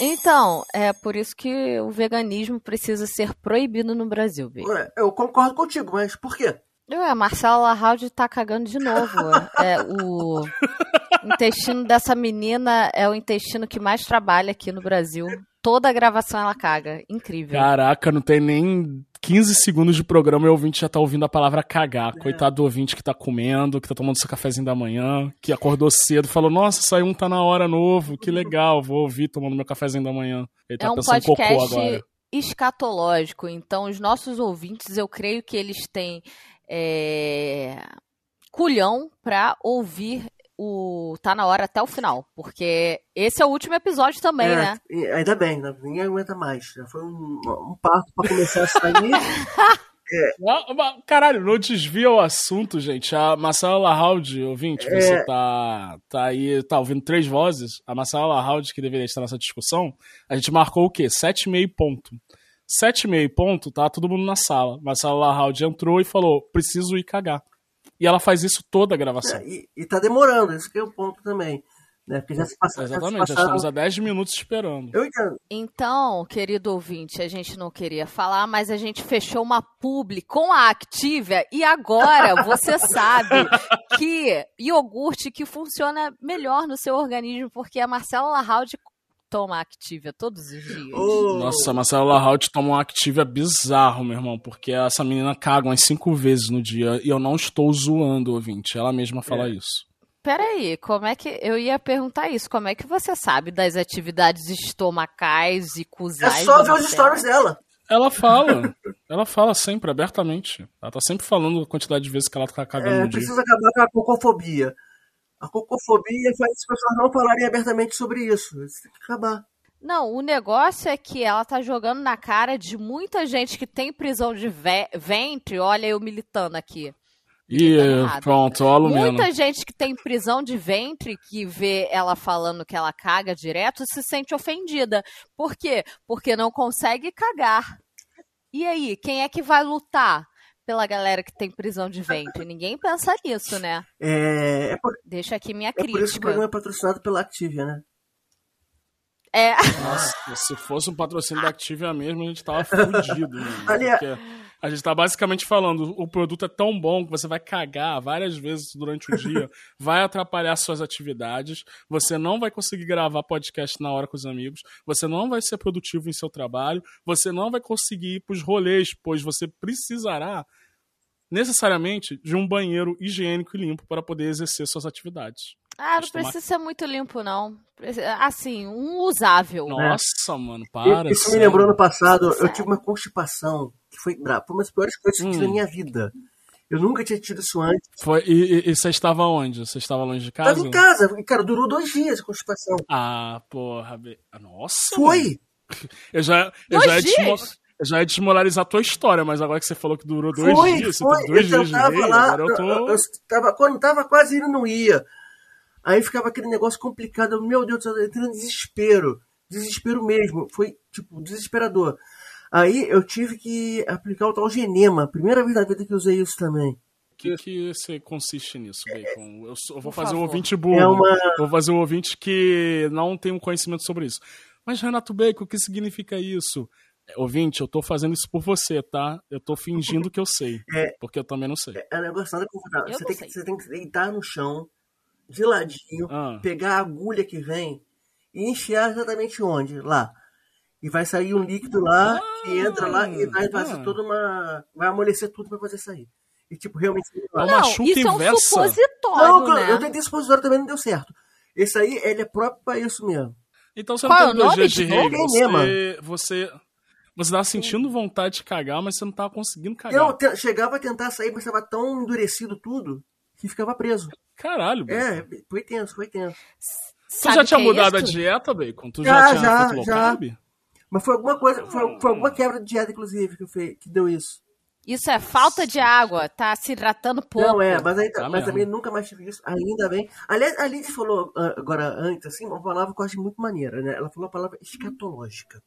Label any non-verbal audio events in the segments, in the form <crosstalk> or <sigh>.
Então, é por isso que o veganismo precisa ser proibido no Brasil, Bi. Ué, Eu concordo contigo, mas por quê? Ué, a Marcela Larraud tá cagando de novo. É, o <laughs> intestino dessa menina é o intestino que mais trabalha aqui no Brasil. Toda a gravação ela caga. Incrível. Caraca, não tem nem 15 segundos de programa e o ouvinte já tá ouvindo a palavra cagar. Coitado do ouvinte que tá comendo, que tá tomando seu cafezinho da manhã, que acordou cedo, falou: Nossa, saiu um tá na hora novo, que legal, vou ouvir tomando meu cafezinho da manhã. Ele tá é um pensando em cocô podcast agora. escatológico. Então, os nossos ouvintes, eu creio que eles têm é, culhão pra ouvir o Tá Na Hora até o final. Porque esse é o último episódio também, É, né? Ainda bem, né? ninguém aguenta mais. Já foi um, um parto pra começar a sair. <laughs> Mas, Caralho, não desvia o assunto, gente. A Marcela Larraud, ouvinte, É. você tá, tá aí, tá ouvindo três vozes. A Marcela Larraud, que deveria estar nessa discussão, a gente marcou o quê? Sete e meio ponto. Sete e meio ponto, tá todo mundo na sala. Marcela Larraud entrou e falou, preciso ir cagar. E ela faz isso toda a gravação. É, e, e tá demorando, esse que é o ponto também. Né? Porque já se passaram. Exatamente, já já se passaram- estamos há 10 minutos esperando. Eu entendo. Então, querido ouvinte, a gente não queria falar, mas a gente fechou uma publi com a Activia e agora você <laughs> sabe que iogurte que funciona melhor no seu organismo, porque a Marcela Larraud toma Activia todos os dias. Ô, Nossa, a Marcela Larraud toma um Activia bizarro, meu irmão, porque essa menina caga umas cinco vezes no dia e eu não estou zoando, ouvinte. Ela mesma fala isso. Peraí, como é que. Eu ia perguntar isso. Como é que você sabe das atividades estomacais e é cusais? só ver os stories dela. Ela fala, <laughs> ela fala sempre, abertamente. Ela tá sempre falando a quantidade de vezes que ela tá cagando É, no dia. precisa acabar com a cocofobia. A cocofobia faz as pessoas não falarem abertamente sobre isso. Isso tem que acabar. Não, o negócio é que ela tá jogando na cara de muita gente que tem prisão de ve- ventre. Olha eu militando aqui. E tá errado. pronto, ó, a Lumena. Muita gente que tem prisão de ventre, que vê ela falando que ela caga direto, se sente ofendida. Por quê? Porque não consegue cagar. E aí, quem é que vai lutar pela galera que tem prisão de ventre? Ninguém pensa nisso, né? É, é, por, Deixa aqui minha é por isso que o crítica. programa é patrocinado pela Activia, né? É, Nossa, se fosse um patrocínio da Activia mesmo, a gente tava fudido. né? <laughs> Ali- Porque a gente tá basicamente falando, o produto é tão bom que você vai cagar várias vezes durante o <laughs> dia, vai atrapalhar suas atividades, você não vai conseguir gravar podcast na hora com os amigos, você não vai ser produtivo em seu trabalho, você não vai conseguir ir pros rolês, pois você precisará necessariamente de um banheiro higiênico e limpo para poder exercer suas atividades. Ah, não precisa ser muito limpo, não. Assim, um usável. Nossa, mano, para. Isso me lembrou no passado, eu tive uma constipação que foi brava. Foi uma das piores coisas que eu tive Hum. na minha vida. Eu nunca tinha tido isso antes. Foi, e, e- e você estava onde? Você estava longe de casa? Tava em casa, e, cara, durou dois dias a constipação. Ah, porra. be- Nossa. Foi! mano. <laughs> Eu já, eu Dois já ia dias? desmo- eu já ia desmoralizar a tua história, mas agora que você falou que durou dois foi, dias, você foi. dois eu dias de tava lá, agora eu eu, tô. eu tava, quando tava quase indo, não ia. Aí ficava aquele negócio complicado. eu, Meu Deus do céu, eu entrei em desespero. Desespero mesmo. Foi, tipo, desesperador. Aí eu tive que aplicar o tal genema. Primeira vez na vida que eu usei isso também. O que, que você consiste nisso, Bacon? Eu, sou- eu vou fazer um favor. ouvinte burro. É uma- Vou fazer um ouvinte que não tem um conhecimento sobre isso. Mas, Renato Bacon, o que significa isso? É, Ouvinte, eu tô fazendo isso por você, tá? Eu tô fingindo que eu sei. É. Porque eu também não sei. É um negócio nada confortável. Você tem, que, você tem que deitar no chão, de ladinho, Ah. pegar a agulha que vem e enfiar exatamente onde? Lá. E vai sair um líquido lá, que entra lá e vai fazer ah. toda uma. Vai amolecer tudo pra fazer sair. E tipo, realmente. É uma Não, chuca isso é um inversa. supositório, Não, né? eu tentei supositório também não deu certo. Esse aí, ele é próprio pra isso mesmo. Então você Qual é não tem dias de rei. Você, você, você tava sentindo vontade de cagar, mas você não tava conseguindo cagar. Eu te- chegava a tentar sair, mas estava tão endurecido tudo que ficava preso. Caralho, Bacon. É, foi tenso, foi tenso. Tu já tinha é mudado a dieta, Bacon? Tu Já, já, tinha já, feito low já. carb? Mas foi alguma coisa, foi, foi alguma quebra de dieta, inclusive, que, fez, que deu isso. Isso é falta de água, tá se hidratando pouco. Não, é, mas, aí, Tá mas também nunca mais tive isso, ainda bem. Aliás, a Lidy falou ah, agora antes, assim, uma palavra que eu acho muito maneira, né? Ela falou a palavra escatológica.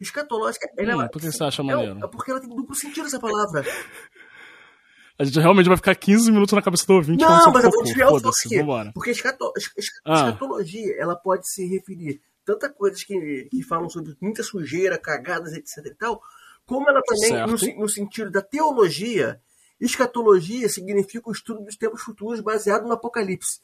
Escatológica, ela é Hum, por que você acha Não, maneiro? é porque ela tem duplo sentido essa palavra. A gente realmente vai ficar 15 minutos na cabeça do ouvinte Não, mas eu vou desviar o foco Foda-se, aqui. vambora. Porque escato, es- es- Ah. escatologia, ela pode se referir tantas coisas que, que falam sobre muita sujeira, cagadas, etc e tal, como ela também, no, no, sentido da teologia, escatologia significa o estudo dos tempos futuros baseado no Apocalipse.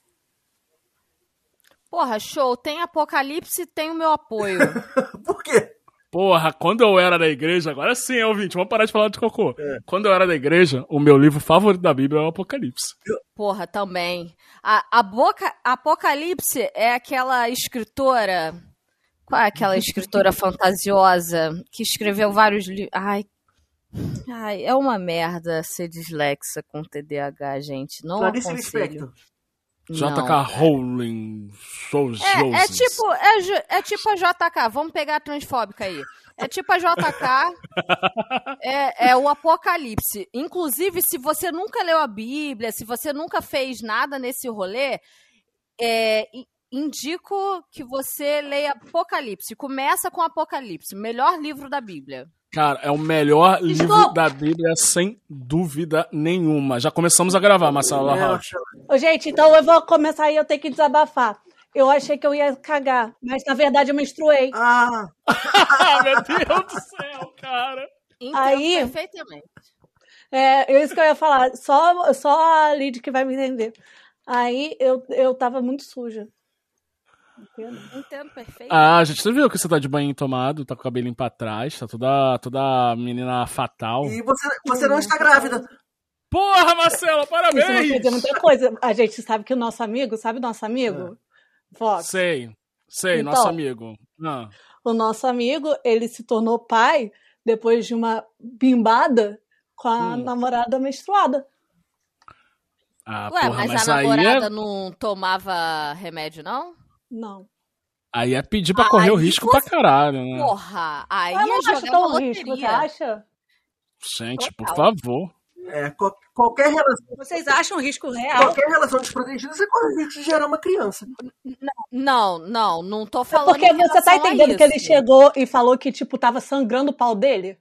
Porra, show. Tem Apocalipse, tem o meu apoio. <laughs> Por quê? Porra, quando eu era da igreja, agora sim, ouvinte, vamos parar de falar de cocô. É. Quando eu era da igreja, o meu livro favorito da Bíblia é o Apocalipse. Porra, também. A, a boca, Apocalipse é aquela escritora. Qual é aquela escritora <laughs> fantasiosa que escreveu vários livros? Ai, ai, é uma merda ser dislexa com TDAH, gente. Não Clarice aconselho. JK Rowling Souls. É, é, tipo, é, é tipo a JK, vamos pegar a transfóbica aí. É tipo a JK, <laughs> é, é o Apocalipse. Inclusive, se você nunca leu a Bíblia, se você nunca fez nada nesse rolê, é, indico que você leia Apocalipse. Começa com Apocalipse, melhor livro da Bíblia. Cara, é o melhor livro da Bíblia, sem dúvida nenhuma. Já começamos a gravar, Marcelo Larraut. Gente, então eu vou começar aí, eu tenho que desabafar. Eu achei que eu ia cagar, mas na verdade eu menstruei. Ah! <laughs> Meu Deus do céu, cara! Então, aí, perfeitamente. É, é, isso que eu ia falar. Só, só a Lid que vai me entender. Aí eu, eu tava muito suja. Entendo. Entendo, perfeito. Ah, gente, você viu que você tá de banho tomado, tá com o cabelinho pra trás, tá toda, toda menina fatal. E você, você não está grávida. Porra, Marcela, parabéns! Isso não quer dizer muita coisa. A gente sabe que o nosso amigo, sabe o nosso amigo? É. Fox. Sei, sei, então, nosso amigo. Ah. O nosso amigo, ele se tornou pai depois de uma bimbada com a hum. namorada menstruada. Ah, Ué, porra, mas, mas a namorada é... não tomava remédio, não? Não. Aí é pedir pra correr o risco você... pra caralho, né? Porra, aí eu é não jogar acho tão risco, você acha? Gente, Total. por favor. É, qualquer relação. Vocês acham risco real? Qualquer relação desprotegida, você corre o risco de gerar uma criança. Não, não, não tô falando. É porque você tá entendendo que ele chegou e falou que, tipo, tava sangrando o pau dele?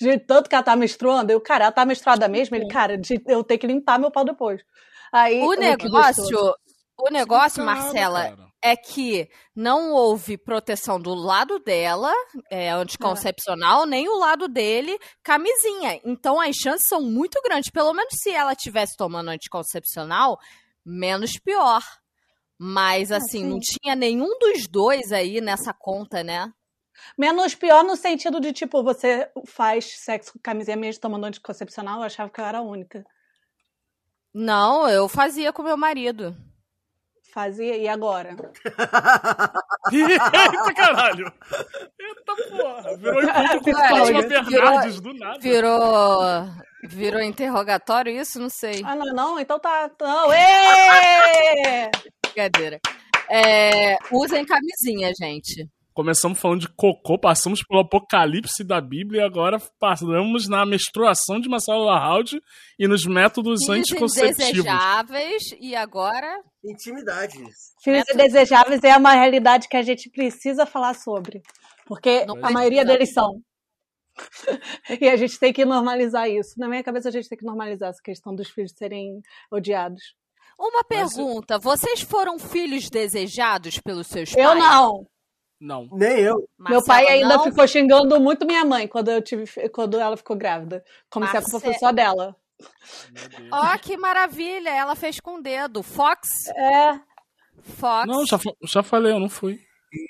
De tanto que ela tá menstruando, eu, cara, ela tá menstruada mesmo, ele, cara, eu tenho que limpar meu pau depois. Aí, o negócio, o negócio, Marcela, é que não houve proteção do lado dela, é, anticoncepcional, nem o lado dele, camisinha. Então as chances são muito grandes. Pelo menos se ela estivesse tomando anticoncepcional, menos pior. Mas, assim, não tinha nenhum dos dois aí nessa conta, né? Menos pior no sentido de, tipo, você faz sexo com camisinha mesmo tomando anticoncepcional, eu achava que eu era a única. Não, eu fazia com meu marido. Fazia, e agora? <laughs> Eita caralho! Eita porra! Virou encontro com Fátima Bernardes do nada. Virou. Virou interrogatório isso? Não sei. Ah, não, não? Então tá. Não. Ê! <laughs> Brincadeira. É, usem camisinha, gente. Começamos falando de cocô, passamos pelo apocalipse da Bíblia e agora passamos na menstruação de Marcelo Larraud e nos métodos Filhos anticonceptivos. indesejáveis e agora... Intimidades. Filhos indesejáveis é uma realidade que a gente precisa falar sobre. Porque Não a maioria deles são. <laughs> e a gente tem que normalizar isso. Na minha cabeça, a gente tem que normalizar essa questão dos filhos serem odiados. Uma pergunta: Mas... vocês foram filhos desejados pelos seus pais? Eu não. Não. Nem eu. Marcela, Meu pai ainda não... ficou xingando muito minha mãe quando eu tive, quando ela ficou grávida. Como Marce... se a culpa fosse só dela. Ó, oh, que maravilha! Ela fez com o dedo. Fox? É. Fox. Não, já, já falei, eu não fui.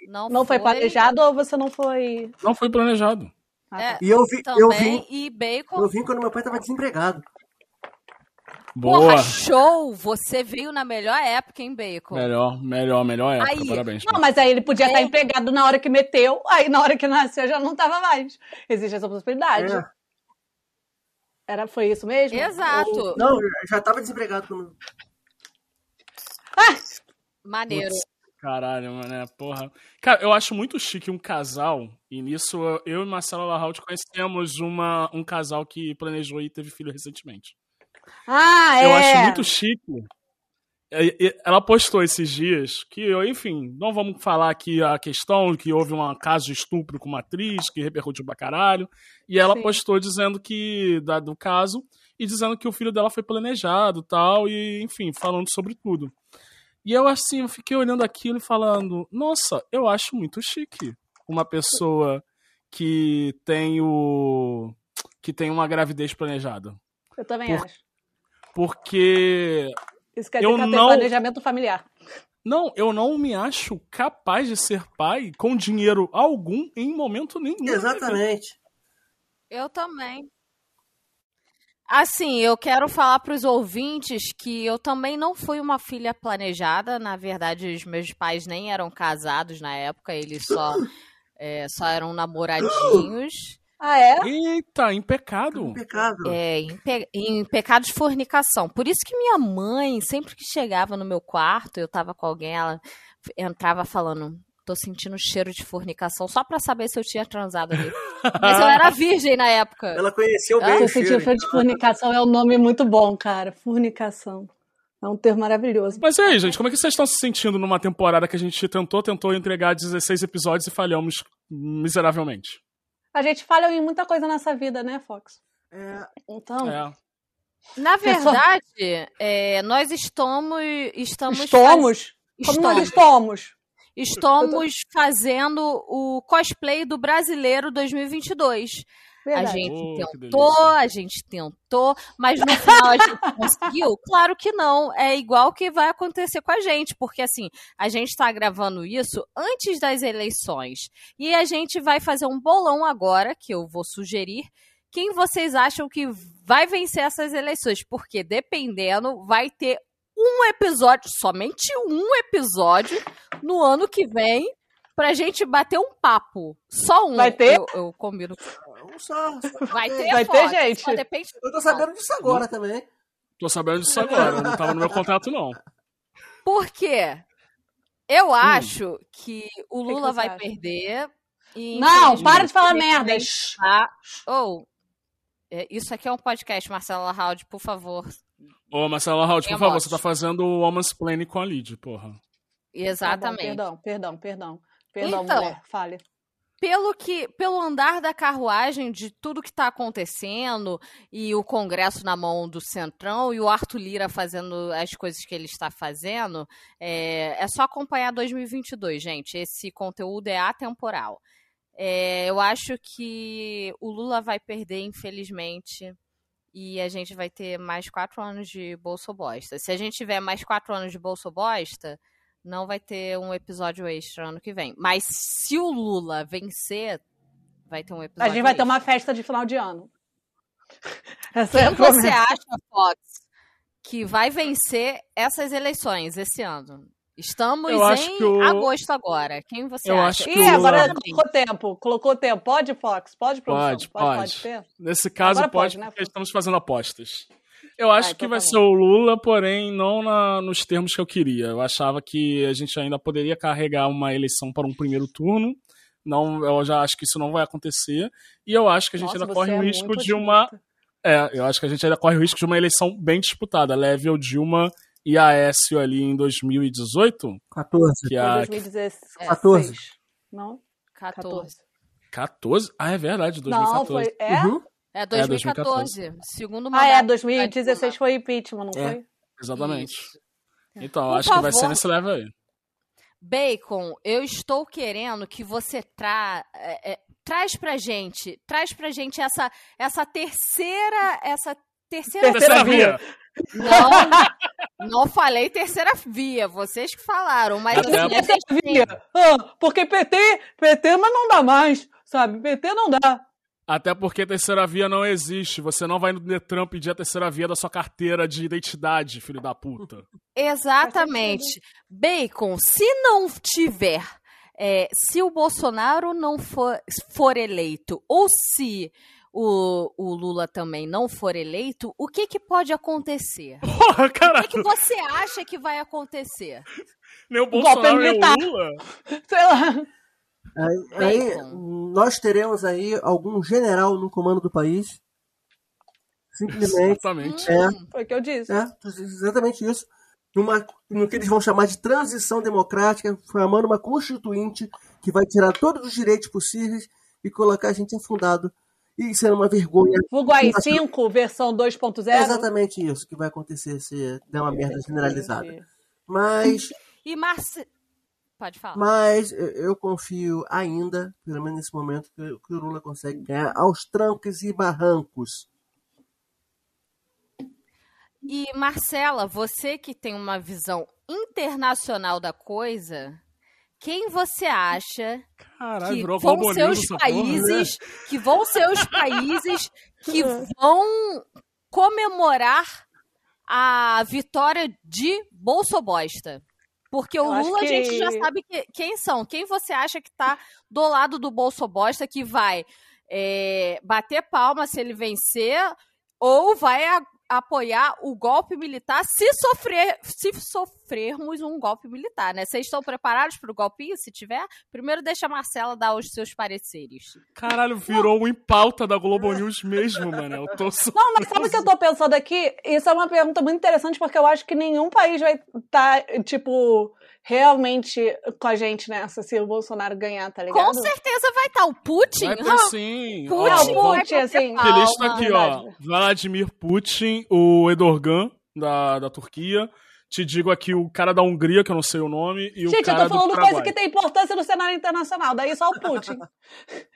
Não, não foi. foi planejado ou você não foi. Não foi planejado. Ah, é, e eu vi, também, eu vim, e bacon. Eu vim quando meu pai tava desempregado. Boa. Porra, show! Você veio na melhor época, hein, Bacon? Melhor, melhor, melhor época. Aí, Parabéns. Não, mas aí ele podia estar empregado na hora que meteu, aí na hora que nasceu já não estava mais. Existe essa possibilidade. É. Era, foi isso mesmo? Exato. Ou, não, já estava desempregado quando. Ah! Maneiro. Putz, caralho, mano, porra. Cara, eu acho muito chique um casal, e nisso eu e Marcelo Larraut conhecemos uma, um casal que planejou e teve filho recentemente. Ah, eu é. acho muito chique. Ela postou esses dias que, enfim, não vamos falar aqui a questão que houve um caso de estupro com uma atriz que repercutiu pra caralho. E ela Sim. postou dizendo que, do caso, e dizendo que o filho dela foi planejado tal, e, enfim, falando sobre tudo. E eu, assim, eu fiquei olhando aquilo e falando: nossa, eu acho muito chique uma pessoa que tem o. que tem uma gravidez planejada. Eu também Por, acho. Porque. Isso quer dizer eu que não... planejamento familiar. Não, eu não me acho capaz de ser pai com dinheiro algum em momento nenhum. Exatamente. Eu também. Assim, eu quero falar para os ouvintes que eu também não fui uma filha planejada. Na verdade, os meus pais nem eram casados na época, eles só, <laughs> é, só eram namoradinhos. Ah, é? Eita, em pecado. Em pecado. É, em, pe em pecado de fornicação. Por isso que minha mãe, sempre que chegava no meu quarto, eu tava com alguém, ela entrava falando: tô sentindo cheiro de fornicação só pra saber se eu tinha transado ali. <laughs> Mas eu era virgem na época. Ela conheceu bem ah, o cheiro. cheiro de fornicação é um nome muito bom, cara. Fornicação. É um termo maravilhoso. Mas e aí, gente, como é que vocês estão se sentindo numa temporada que a gente tentou, tentou entregar 16 episódios e falhamos miseravelmente? A gente falha em muita coisa nessa vida, né, Fox? É. Então. É. Na verdade, é, nós estamos. Estamos. Estamos? Faz... Como nós estamos? Estamos fazendo o cosplay do brasileiro 2022. Verdade. A gente oh, tentou, a gente tentou, mas no final a gente <laughs> conseguiu? Claro que não. É igual que vai acontecer com a gente, porque assim, a gente está gravando isso antes das eleições. E a gente vai fazer um bolão agora, que eu vou sugerir. Quem vocês acham que vai vencer essas eleições? Porque dependendo, vai ter um episódio, somente um episódio, no ano que vem, pra gente bater um papo. Só um. Vai ter? Eu, eu combino. Um só. só vai ter, vai ter gente. Depende... Eu tô sabendo disso agora também. Tô sabendo disso agora, não tava no meu contato, não. Por quê? Eu hum. acho que o Lula que vai acha? perder. não, para de falar merda. Ou, oh, isso aqui é um podcast, Marcela Raud, por favor. Ô, Marcela Raud, por favor, você tá fazendo o Woman's Planning com a Lid, porra. Exatamente. Tá bom, perdão, perdão, perdão. Perdão, então, mulher, fale. Pelo que, pelo andar da carruagem de tudo que está acontecendo e o Congresso na mão do Centrão e o Arthur Lira fazendo as coisas que ele está fazendo, é, é só acompanhar 2022, gente. Esse conteúdo é atemporal. É, eu acho que o Lula vai perder, infelizmente, e a gente vai ter mais quatro anos de Bolso Bosta. Se a gente tiver mais quatro anos de Bolso Bosta, não vai ter um episódio extra ano que vem. Mas se o Lula vencer, vai ter um episódio. A gente vai extra. ter uma festa de final de ano. <laughs> Essa Quem é você acha, Fox, que vai vencer essas eleições esse ano? Estamos eu em o... agosto agora. Quem você eu acha? Acho que Ih, agora colocou tempo. Colocou tempo. Pode, Fox? Pode, produção? Pode, pode. pode. Nesse caso, pode, pode, né, porque estamos fazendo apostas. Eu acho ah, que vai ser o Lula, porém não na, nos termos que eu queria. Eu achava que a gente ainda poderia carregar uma eleição para um primeiro turno. Não, eu já acho que isso não vai acontecer. E eu acho que a gente Nossa, ainda corre é o risco de uma. É, eu acho que a gente ainda corre o risco de uma eleição bem disputada. Leve ou Dilma e Aécio ali em 2018. 14. Que a... 2016. 14. Não? 14. 14? Ah, é verdade, 2014. Não, foi. É? Uhum. É 2014. É, segundo mandato. Ah, é, 2016 foi impeachment, não é, foi? Exatamente. Isso. Então, Por acho favor, que vai ser nesse level aí. Bacon, eu estou querendo que você tra é, é, traz pra gente, traz pra gente essa, essa terceira, essa terceira, terceira via. Não, não falei terceira via, vocês que falaram, mas assim, terceira via. Ah, porque PT, PT, mas não dá mais, sabe? PT não dá. Até porque a terceira via não existe. Você não vai no Detran pedir a terceira via da sua carteira de identidade, filho da puta. Exatamente. Bacon, se não tiver. É, se o Bolsonaro não for, for eleito, ou se o, o, Lula também não for eleito, o que, que pode acontecer? <laughs> Porra, o que, que, você acha que vai acontecer? Nem o Bolsonaro nem o Lula? Sei lá. Aí, aí, nós teremos aí algum general no comando do país. Simplesmente. Exatamente. É, Foi o que eu disse. É, exatamente isso. Numa, no que eles vão chamar de transição democrática, formando uma constituinte que vai tirar todos os direitos possíveis e colocar a gente afundado. E sendo uma vergonha. Vulgo aí 5, versão 2.0? É exatamente isso que vai acontecer se der uma merda generalizada. Mas. E Marce... Pode falar. Mas eu confio ainda, pelo menos nesse momento, que, que o Lula consegue ganhar aos trancos e barrancos. E Marcela, você que tem uma visão internacional da coisa, quem você acha Caralho, que vão os essa porra, né? países que vão ser os países que vão comemorar a vitória de Bolsobosta? Porque o Eu Lula a gente que- já sabe que- quem são. Quem você acha que tá do lado do Bolsobosta que vai é, bater palma se ele vencer ou vai apoiar o golpe militar se sofrer se sofrermos um golpe militar, né? Vocês estão preparados para o golpinho? Se tiver, primeiro deixa a Marcela dar os seus pareceres. Caralho, virou um em pauta da Globo News mesmo, mano. Eu tô Não, mas sabe o que eu tô pensando aqui? Isso é uma pergunta muito interessante, porque eu acho que nenhum país vai estar, tipo, realmente com a gente nessa se o Bolsonaro ganhar, tá ligado? Com certeza vai estar o Putin. Vai <laughs> ter sim. Putin, Ó, Putin, assim, palma. Que lista aqui, ó. Vladimir Putin, o Erdogan, da, da Turquia. Te digo aqui o cara da Hungria, que eu não sei o nome, e o Gente, eu cara tô falando do coisa que tem importância no cenário internacional, daí só o Putin. <laughs>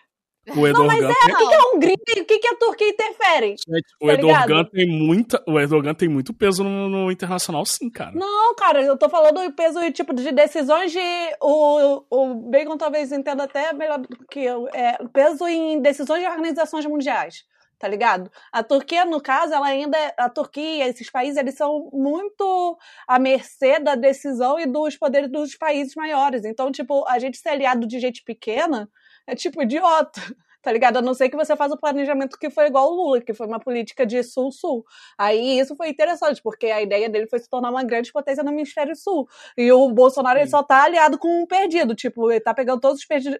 O Erdogan, Mas é, tem, o que, é a Hungria e o que, a Turquia interfere? gente, o tá Erdogan ligado? tem muita, o Erdogan tem muito peso no, no internacional, sim, cara. Não, cara, eu tô falando do peso tipo de decisões de. O, o Bacon talvez entenda até melhor do que eu. É, peso em decisões de organizações mundiais. Tá ligado? A Turquia, no caso, ela ainda. é- A Turquia, esses países, eles são muito à mercê da decisão e dos poderes dos países maiores. Então, tipo, a gente ser aliado de gente pequena é tipo idiota. <laughs> Tá ligado? A não ser que você faça o planejamento que foi igual o Lula, que foi uma política de sul-sul. Aí isso foi interessante, porque a ideia dele foi se tornar uma grande potência no hemisfério sul. E o Bolsonaro ele só tá aliado com um perdido. Tipo, ele tá pegando todos os perdidos,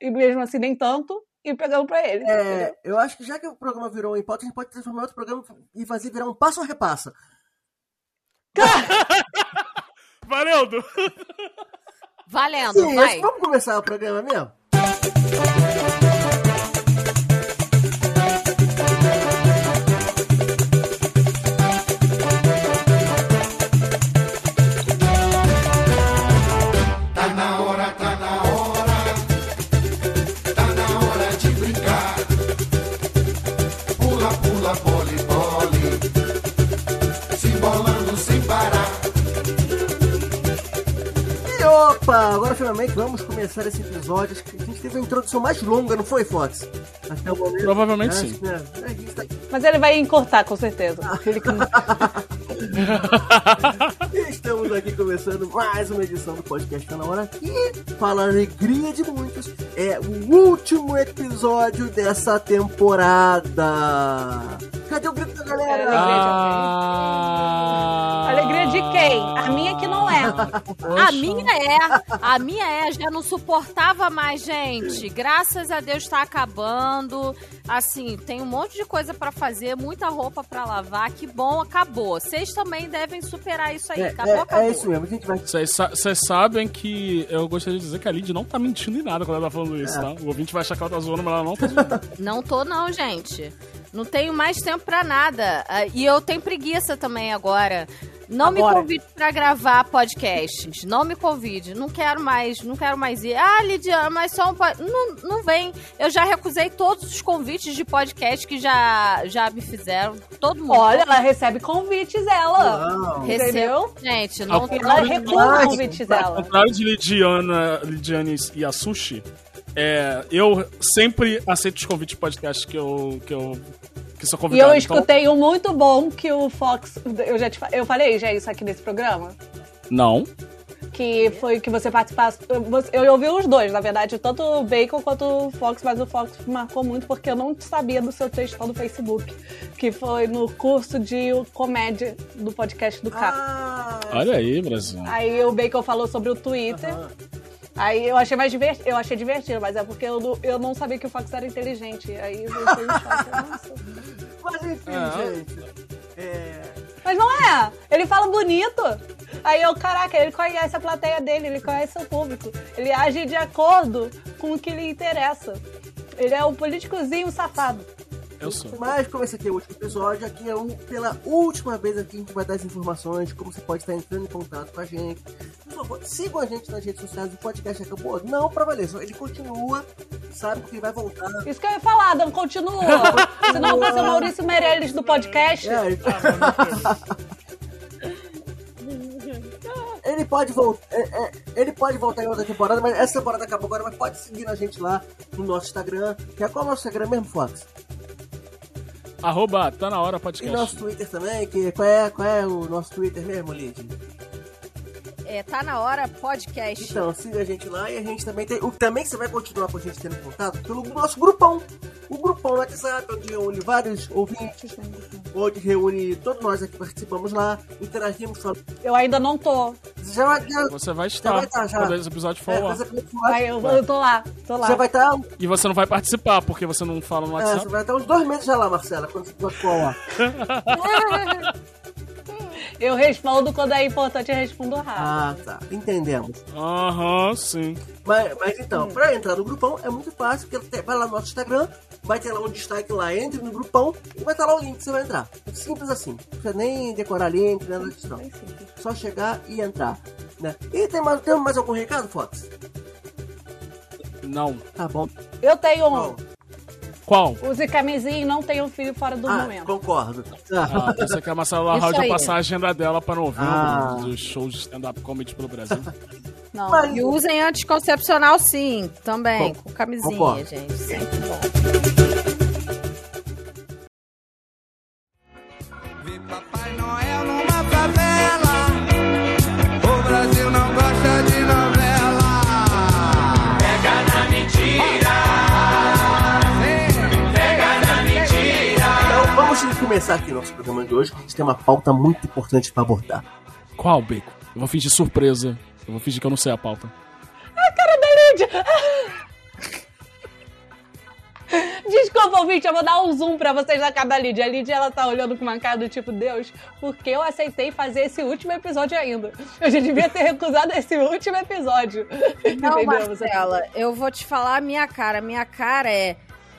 e mesmo assim nem tanto, e pegando pra ele. É, eu acho que já que o programa virou um hipótese, a gente pode transformar outro programa e fazer virar um passo ou repassa. <laughs> Valendo! Valendo, Sim, acho vai. que vamos começar o programa mesmo? Opa, agora finalmente vamos começar esse episódio. Acho que a gente teve a introdução mais longa, não foi, Fox? Até o momento. Provavelmente Acho sim. né, gente tá- Mas ele vai encurtar, com certeza. Ele que- <laughs> Estamos aqui começando mais uma edição do podcast Tá Na Hora que fala a alegria de muitos. É o último episódio dessa temporada. Cadê o grito da galera? Ah... Alegria de quem? A minha que não é. A minha é, a minha é, já não suportava mais, gente. Graças a Deus tá acabando. Assim, tem um monte de coisa pra fazer, muita roupa pra lavar. Que bom, acabou. Vocês também devem superar isso aí. É, acabou, é- acabou. é isso mesmo, a gente vai. Vocês vocês sabem que eu gostaria de dizer que a Lid não tá mentindo em nada quando ela tá falando isso, tá? O ouvinte vai achar que ela tá zoando, mas ela não tá zoando. Não tô, não, gente. Não tenho mais tempo pra nada. Ah, E eu tenho preguiça também agora. Não me Agora. convide pra gravar podcasts. Não me convide. Não quero mais, não quero mais ir. Ah, Lidiana, mas só um pod... não, não vem. Eu já recusei todos os convites de podcast que já, já me fizeram. Todo mundo. Olha, ela recebe convites, ela. Não. Entendeu? Gente, não Ao Ela recusa convites Ao dela. contrário de Lidiana, Lidiane e a Sushi, é, eu sempre aceito os convites de podcast que eu, que eu que sou E convidado. eu então- escutei um muito bom que o Fox. Eu já te, eu falei já isso aqui nesse programa. Não. Que foi que você participasse. eu- Eu ouvi os dois, na verdade, tanto o Bacon quanto o Fox, mas o Fox marcou muito porque eu não sabia do seu textão do Facebook. Que foi no curso de comédia do podcast do Caco. Ah, Olha aí, Brasil. Aí o Bacon falou sobre o Twitter. Aí eu achei mais divertido, eu achei divertido, mas é porque eu, não- eu não sabia que o Fox era inteligente. Aí eu fiquei choque. Mas enfim, É. gente. É. Mas não é! Ele fala bonito! Aí eu, caraca, ele conhece a plateia dele, ele conhece o público. Ele age de acordo com o que lhe interessa. Ele é um políticozinho safado. Eu sou. Mas como esse aqui é o último episódio, aqui é um, pela última vez aqui a gente vai dar as informações, como você pode estar entrando em contato com a gente. Por favor, sigam a gente nas redes sociais, o podcast acabou. Não pra valer, só ele continua, sabe que vai voltar. Isso que eu ia falar, Dan, continua. <laughs> Senão vai ser o Maurício Meirelles do podcast. É, ele- Ele pode voltar. ele pode voltar em outra temporada, mas essa temporada acabou agora, mas pode seguir a gente lá no nosso Instagram. Que é qual é o nosso Instagram mesmo, Fox? Arroba, tá na hora E podcast. nosso Twitter também, que qual é, qual é o nosso Twitter mesmo, Lid? É, tá na hora podcast. Então, siga a gente lá e a gente também tem. O, também você vai continuar com a gente tendo contato pelo nosso grupão. O grupão no WhatsApp, onde reúne vários ouvintes, onde reúne todos nós aqui participamos lá, interagimos, falamos. Eu ainda não tô. Já vai. Já, Você vai Já estar vai estar, já. quando esse episódio for é, você, Aí eu, eu tô lá, tô lá. você vai estar. E você não vai participar, porque você não fala no É, WhatsApp. você vai estar uns dois meses já lá, Marcela, quando você for lá. <laughs> Eu respondo quando é importante, eu respondo rápido. Ah, tá. Entendemos. Aham, sim. Mas, mas então, pra entrar no grupão é muito fácil, porque vai lá no nosso Instagram, vai ter lá um destaque lá, entre no grupão e vai estar lá o link que você vai entrar. Simples assim. Não precisa nem decorar link, nada disso não. Só chegar e entrar. Né? E tem mais, tem mais algum recado, Fox? Não. Tá bom. Eu tenho um. Qual? Use camisinha e não tenha um filho fora do ah, momento. concordo. Ah, Ah, pensei que a Marcela aí. ia passar a agenda dela para não ouvir Ah. dos shows de stand-up comedy pelo Brasil. <laughs> Não. Mas- E usem anticoncepcional sim, também, Com- com camisinha, concordo. gente. Sempre bom. Começar aqui o nosso programa de hoje. A gente tem uma pauta muito importante pra abordar. Qual, Bacon? Eu vou fingir surpresa. Eu vou fingir que eu não sei a pauta. Desculpa, ouvinte, eu vou dar um zoom pra vocês na cara da Lídia. A Lídia, ela tá olhando com uma cara do tipo, Deus, por que eu aceitei fazer esse último episódio ainda? Eu já devia ter recusado esse último episódio. Não, Entendeu? Marcela, eu vou te falar a minha cara. Minha cara é.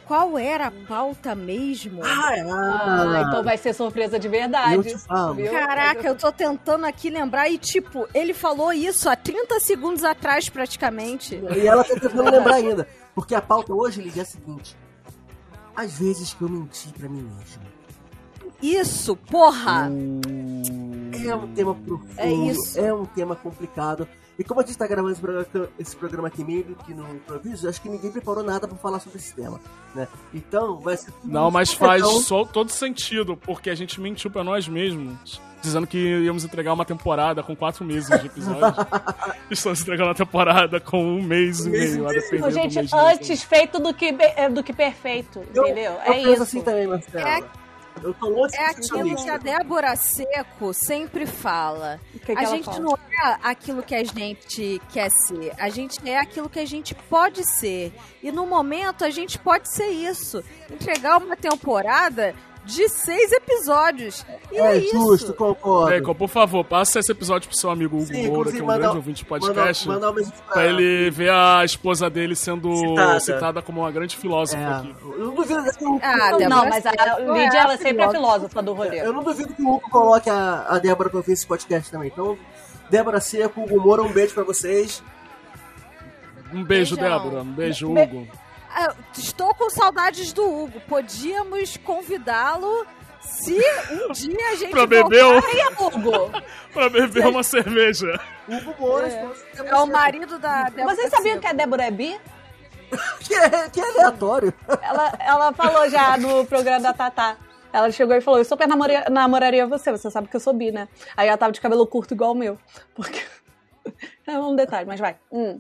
Qual era a pauta mesmo? Ah, é. Ah, então vai ser surpresa de verdade. Eu te falo. viu? Caraca, eu tô tentando aqui lembrar e, tipo, ele falou isso há 30 segundos atrás, praticamente. E ela tá tentando lembrar ainda. Porque a pauta hoje, Lidia, é a seguinte. Às vezes que eu menti pra mim mesmo. Isso, porra! É um tema profundo, É isso. é um tema complicado. E como a gente tá gravando esse programa, esse programa aqui meio que no improviso, acho que ninguém preparou nada pra falar sobre esse tema, né? Então, vai ser tudo Não, mas faz então, só todo sentido, porque a gente mentiu pra nós mesmos, dizendo que íamos entregar uma temporada com quatro meses de episódios. <laughs> Estamos entregando uma temporada com um mês e meio, a depender Ô, do gente, mês de antes feito do que, do que perfeito, Eu, entendeu? eu é penso isso. assim também, Marcelo. É- eu tô longe É aquilo que a. Débora Seco sempre fala. Que que a gente fala? não é aquilo que a gente quer ser. A gente é aquilo que a gente pode ser. E no momento a gente pode ser isso. Entregar uma temporada de seis episódios. E é, É isso. justo, concordo. Bacon, por favor, passa esse episódio pro seu amigo Hugo Sim, Moura, que é um manda- grande ouvinte de podcast, Mandar, mandar mensagem pra ele ver a esposa dele sendo Citada. citada, como uma grande filósofa É, aqui. eu não duvido que o, Ah, Não, Débora mas a Seco Lídia, é ela sempre é filósofa. do rolê. eu não duvido que o Hugo coloque a, a Débora pra ver esse podcast também. Então, Débora Seco, Hugo Moura, um beijo pra vocês. Um beijo, Beijão. Débora. Um beijo, Be- Hugo. Ah, Estou com saudades do Hugo. Podíamos convidá-lo se um <laughs> dia a gente Pra beber, um- voltar. Hugo, <laughs> pra beber uma cerveja. Hugo Moura, É. É Débora o marido da Débora vocês sabiam que a Débora é bi? <laughs> Que é, que é aleatório. Ela, ela falou já no programa da Tatá. Ela chegou e falou: Eu super namoraria, namoraria você, você sabe que eu sou bi, né? Aí ela tava de cabelo curto igual o meu. Porque. É um detalhe, mas vai. Hum.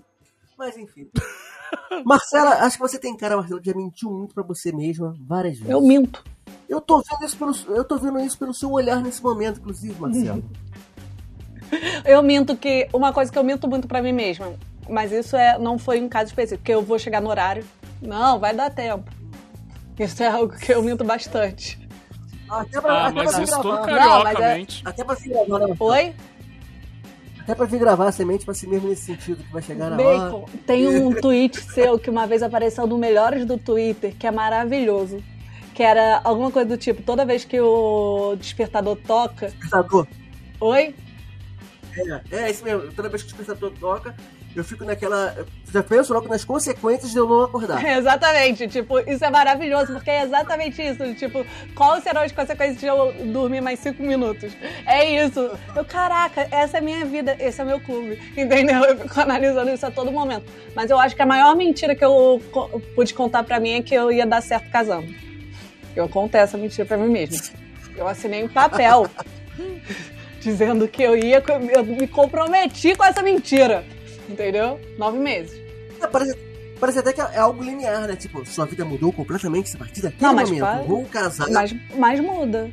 Mas enfim. Marcela, acho que você tem cara, Marcela, que já mentiu muito pra você mesma várias vezes. Eu minto. Eu tô vendo isso pelo, eu tô vendo isso pelo seu olhar nesse momento, inclusive, Marcelo. <laughs> Eu minto que. Uma coisa que eu minto muito pra mim mesma. Mas isso é, não foi um caso específico, porque eu vou chegar no horário. Não, vai dar tempo. Isso é algo que eu minto bastante. Até pra, Ah, até mas pra vir isso todo gravar. Não, mas é-. Até pra vir gravar, né? Oi? Até pra vir gravar a semente pra si mesmo nesse sentido, que vai chegar na hora. Bacon, tem um tweet seu que uma vez apareceu no Melhores do Twitter, que é maravilhoso. que era alguma coisa do tipo, toda vez que o despertador toca. Despertador. Oi? É, é isso mesmo. Toda vez que o despertador toca, eu fico naquela. Já penso logo nas consequências de eu não acordar. <laughs> Exatamente, tipo, isso é maravilhoso, porque é exatamente isso. Tipo, quais serão as consequências de eu dormir mais cinco minutos? É isso. Eu, caraca, essa é a minha vida, esse é meu clube. <laughs> Entendeu? Eu fico analisando isso a todo momento. Mas eu acho que a maior mentira que eu pude contar pra mim é que eu ia dar certo casando. Eu contei essa mentira pra mim mesma. Eu assinei um papel <laughs> dizendo que eu ia, eu me comprometi com essa mentira. Entendeu? Nove meses. É, Parece, parece até que é algo linear, né? Tipo, sua vida mudou completamente a partir daquele Não, mas momento. para- Vou casar. Mas, mas muda.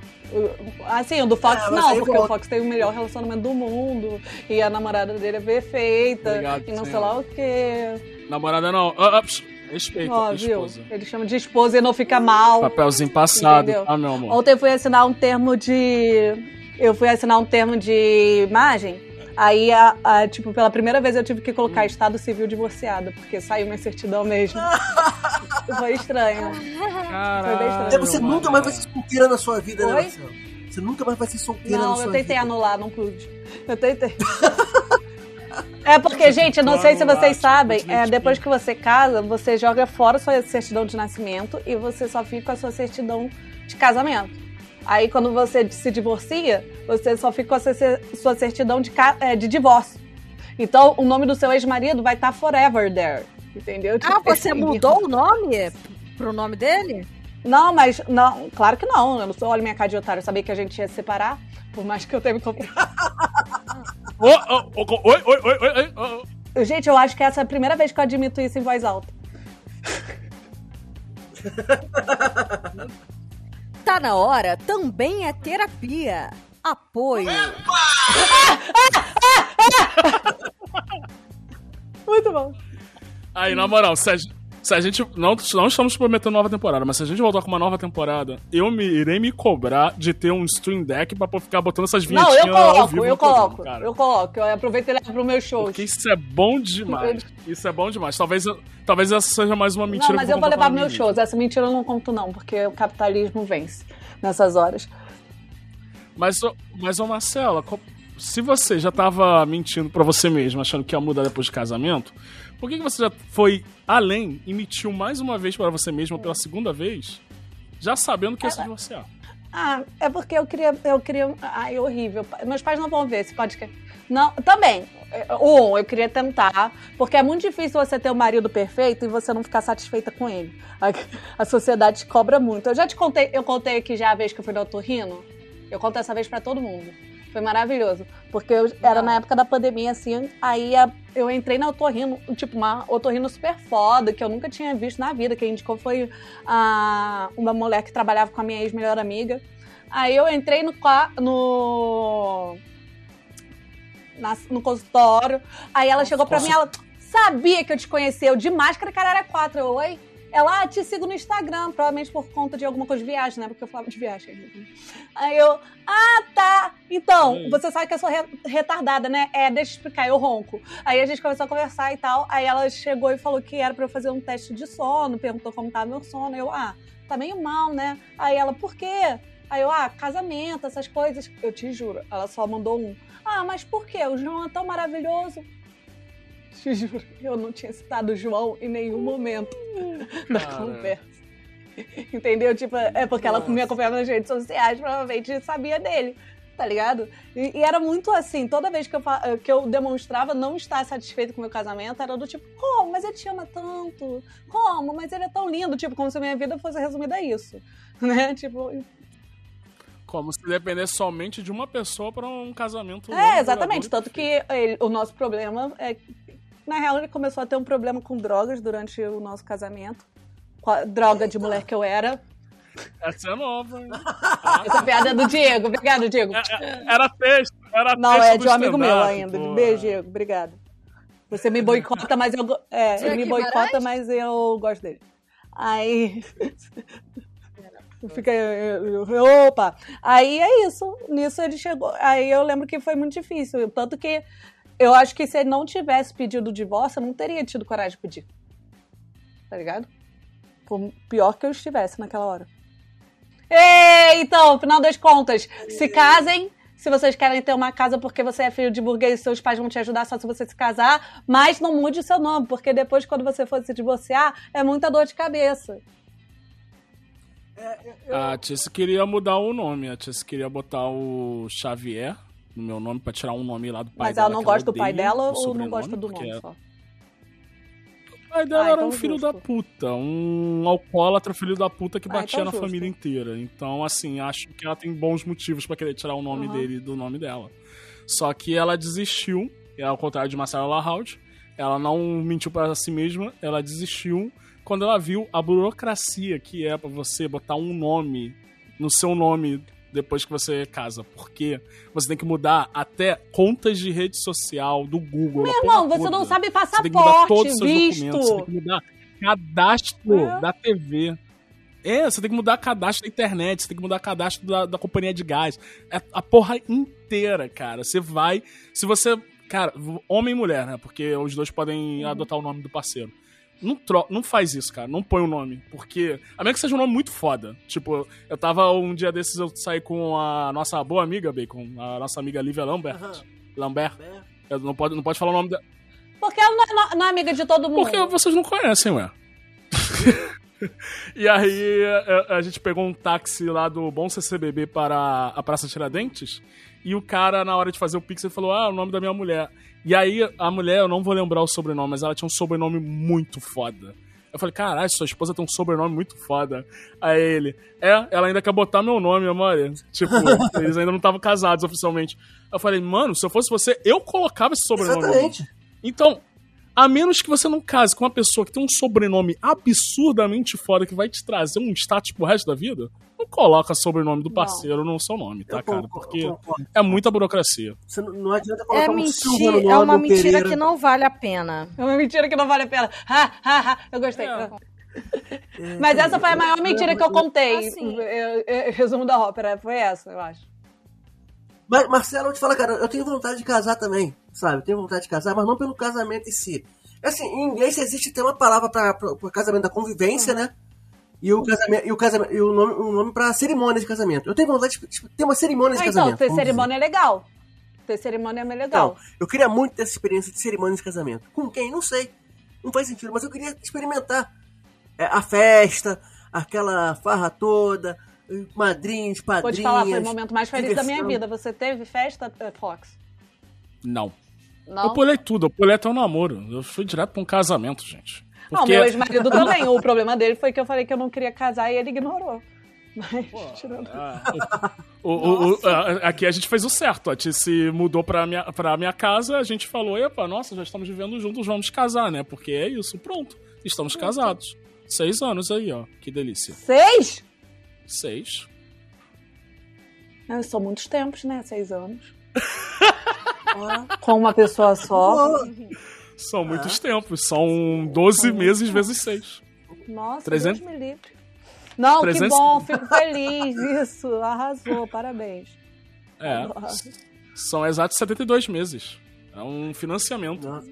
Assim, o do Fox Ah, mas não, porque volta. o Fox tem o melhor relacionamento do mundo. E a namorada dele é perfeita. Obrigado, e não sei senhor. lá o quê. Namorada não. Ah, ah, psh, respeita, Ó, viu? esposa. Ele chama de esposa e não fica mal. Papelzinho passado, Entendeu? tá, meu amor? Ontem eu fui assinar um termo de. Eu fui assinar um termo de imagem. Aí, a- a- tipo, pela primeira vez eu tive que colocar estado civil divorciada, porque saiu minha certidão mesmo. <laughs> Foi estranho. Caralho, Foi bem estranho. É, você mano. nunca mais vai ser solteira na sua vida, né, Oi? Marcelo? Você nunca mais vai ser solteira na Não, sua eu tentei vida. anular, não pude. Eu tentei. <laughs> É porque, gente, eu não sei se vocês sabem, é, depois que você casa, você joga fora sua certidão de nascimento e você só fica com a sua certidão de casamento. Aí, quando você se divorcia, você só fica com a sua- certidão de, é, de divórcio. Então, o nome do seu ex-marido vai estar forever there. Entendeu? Ah, Tipo, você mudou o nome pro nome dele? Não, mas não, claro que não. Eu não sou, olha minha cara de otário, eu sabia que a gente ia se separar, por mais que eu tenha me comprado. <laughs> Oi, oi, oi, oi, oi. Gente, eu acho que essa é a primeira vez que eu admito isso em voz alta. <laughs> Tá na hora também é terapia. Apoio. <laughs> Muito bom. Aí, na moral, gente- se a gente. Não, não estamos prometendo nova temporada, mas se a gente voltar com uma nova temporada, eu me, irei me cobrar de ter um stream deck pra ficar botando essas Não, vinhetinhas eu ao coloco, vivo eu programa, coloco. Eu coloco. Eu aproveito e levo pro meu show. Porque isso é bom demais. <laughs> Isso é bom demais. Talvez, eu- talvez essa seja mais uma mentira Não, mas eu vou contar levar meus shows. Essa mentira eu não conto, não, porque o capitalismo vence nessas horas. Mas, mas ô Marcela, se você já tava mentindo pra você mesmo, achando que ia mudar depois de casamento, por que, que você já foi além e mentiu mais uma vez pra você mesma pela segunda vez, já sabendo que ia se divorciar? Ah, é porque eu queria. Eu queria. Ai, horrível. Meus pais não vão ver esse podcast. Não, também. Um, eu queria tentar, porque é muito difícil você ter um marido perfeito e você não ficar satisfeita com ele. A, a sociedade te cobra muito. Eu já te contei, eu contei aqui já a vez que eu fui no otorrino. Eu conto essa vez pra todo mundo. Foi maravilhoso. Porque eu, era na época da pandemia, assim, aí a- eu entrei na otorrino, tipo, uma otorrino super foda, que eu nunca tinha visto na vida. Quem indicou foi a, uma mulher que trabalhava com a minha ex-melhor amiga. Aí eu entrei no, no, na- no consultório. Aí ela chegou pra mim, ela sabia que eu te conhecia, eu de máscara, cara, era quatro. Eu, oi? Ela, ah, te sigo no Instagram, provavelmente por conta de alguma coisa de viagem, né? Porque eu falava de viagem. Aí eu, ah, tá. Então, Hum. você sabe que eu sou re- retardada, né? É, deixa eu explicar, eu ronco. Aí a gente começou a conversar e tal. Aí ela chegou e falou que era pra eu fazer um teste de sono, perguntou como tava meu sono. Eu, ah, tá meio mal, né? Aí ela, por quê? Aí eu, ah, casamento, essas coisas. Eu te juro, ela só mandou um. Ah, mas por quê? O João é tão maravilhoso. Te <laughs> juro, eu não tinha citado o João em nenhum momento da conversa. Entendeu? Tipo, é porque ela me acompanhava nas redes sociais, provavelmente sabia dele. Tá ligado? E, e era muito assim, toda vez que eu, que eu demonstrava não estar satisfeito com o meu casamento, era do tipo, como? Mas ele te ama tanto? Como? Mas ele é tão lindo, tipo, como se a minha vida fosse resumida a isso. <laughs> Né? Tipo, Como se dependesse somente de uma pessoa pra um casamento. É, exatamente. Tanto que ele- o nosso problema é. Na real, ele começou a ter um problema com drogas durante o nosso casamento. Com a droga de mulher que eu era. Essa é nova, hein? Essa piada é do Diego. Obrigado, Diego. Era texto, era Não, texto é de um amigo meu ainda. pô. Beijo, Diego. Obrigado. Você me boicota, mas eu. É, Diego ele me boicota, mas eu gosto dele. Aí. <laughs> Fica. Opa! Aí é isso. Nisso ele chegou. Aí eu lembro que foi muito difícil. Tanto que eu acho que se ele não tivesse pedido o divórcio, eu não teria tido coragem de pedir. Tá ligado? Por pior que eu estivesse naquela hora. Ei, então, final das contas, se casem. Se vocês querem ter uma casa porque você é filho de burguês seus pais vão te ajudar só se você se casar, mas não mude o seu nome, porque depois, quando você for se divorciar, é muita dor de cabeça. A Tice queria mudar o nome. A Tice queria botar o Xavier no meu nome pra tirar um nome lá do pai Mas dela. ela não ela gosta do pai dela ou não gosta do nome é- só? O pai dela Ah, era então um filho justo. da puta, um alcoólatra filho da puta que Ah, batia então na justo. família inteira. Então, assim, acho que ela tem bons motivos pra querer tirar o nome Uhum. dele do nome dela. Só que ela desistiu, e ao contrário de Marcela Lahoud, ela não mentiu pra si mesma, ela desistiu quando ela viu a burocracia que é pra você botar um nome no seu nome depois que você casa. Porque você tem que mudar até contas de rede social do Google. Meu irmão, você não sabe Você tem que mudar passaporte, todos os seus documentos. Você tem visto. que mudar cadastro É. da TV. É, você tem que mudar cadastro da internet, você tem que mudar cadastro da, da companhia de gás. É a porra inteira, cara. Você vai. Se você. Cara, homem e mulher, né? Porque os dois podem adotar o nome do parceiro. Não, tro não faz isso, cara. Não põe o nome. Porque. A menos que seja um nome muito foda. Tipo, eu tava um dia desses, eu saí com a nossa boa amiga, Bacon, a nossa amiga Lívia Lambert. Aham. Lambert. É. Eu não pode, não pode falar o nome dela. Porque ela não é, não é amiga de todo mundo. Porque vocês não conhecem, ué. <laughs> e aí a, a gente pegou um táxi lá do Bom CCBB para a Praça Tiradentes. E o cara, na hora de fazer o pix, ele falou: Ah, o nome da minha mulher. E aí a mulher, eu não vou lembrar o sobrenome, mas ela tinha um sobrenome muito foda. Eu falei, caralho, sua esposa tem um sobrenome muito foda. Aí ele, é, ela ainda quer botar meu nome, amor. Tipo, <laughs> eles ainda não estavam casados oficialmente. Eu falei, mano, se eu fosse você, eu colocava esse sobrenome. Exatamente. Então, a menos que você não case com uma pessoa que tem um sobrenome absurdamente foda que vai te trazer um status pro resto da vida, não coloca sobrenome do parceiro no seu nome, tá, Eu cara? concordo, Porque é muita burocracia. Você não, não adianta colocar É um no é uma um mentira Pereira. que não vale a pena. É uma mentira que não vale a pena. Ha, ha, ha. Eu gostei. É. <laughs> Mas essa foi a maior mentira que eu contei. Assim. Eu- eu- resumo da ópera. Foi essa, eu acho. Mas, Marcelo, eu vou te falar, cara, eu tenho vontade de casar também, sabe? Eu tenho vontade de casar, mas não pelo casamento em si. Assim, em inglês existe até uma palavra para o casamento da convivência, né? E o casamento, e o casamento, e o nome, o nome para cerimônia de casamento. Eu tenho vontade de tipo, ter uma cerimônia de Ah, então, casamento. ter vamos dizer. cerimônia é legal. Ter cerimônia é legal. Então, eu queria muito ter essa experiência de cerimônia de casamento. Com quem? Não sei. Não faz sentido, mas eu queria experimentar. É, a festa, aquela farra toda, madrinhos, padrinhas. Vou te falar, foi o momento mais feliz da minha diversão. vida. Você teve festa, eh, Fox? Não. Não? Eu pulei tudo, eu pulei até o namoro. Eu fui direto pra um casamento, gente. Não, Porque meu ex-marido <laughs> também. O problema dele foi que eu falei que eu não queria casar e ele ignorou. Mas, tirando... Ah, o- o- o- a- aqui a gente fez o certo. A Ti se mudou pra minha, pra minha casa, a gente falou, epa, nossa, já estamos vivendo juntos, vamos casar, né? Porque é isso, pronto. Estamos casados. Seis anos aí, ó. Que delícia. Seis? Seis. Ah, são muitos tempos, né? Seis anos. <laughs> Com uma pessoa só. São muitos tempos. São 12 meses vezes seis. Nossa, 300? Deus me livre. Não, 300? que bom, fico feliz. Isso, arrasou, parabéns. É. São exatos 72 meses. É um financiamento. Nossa.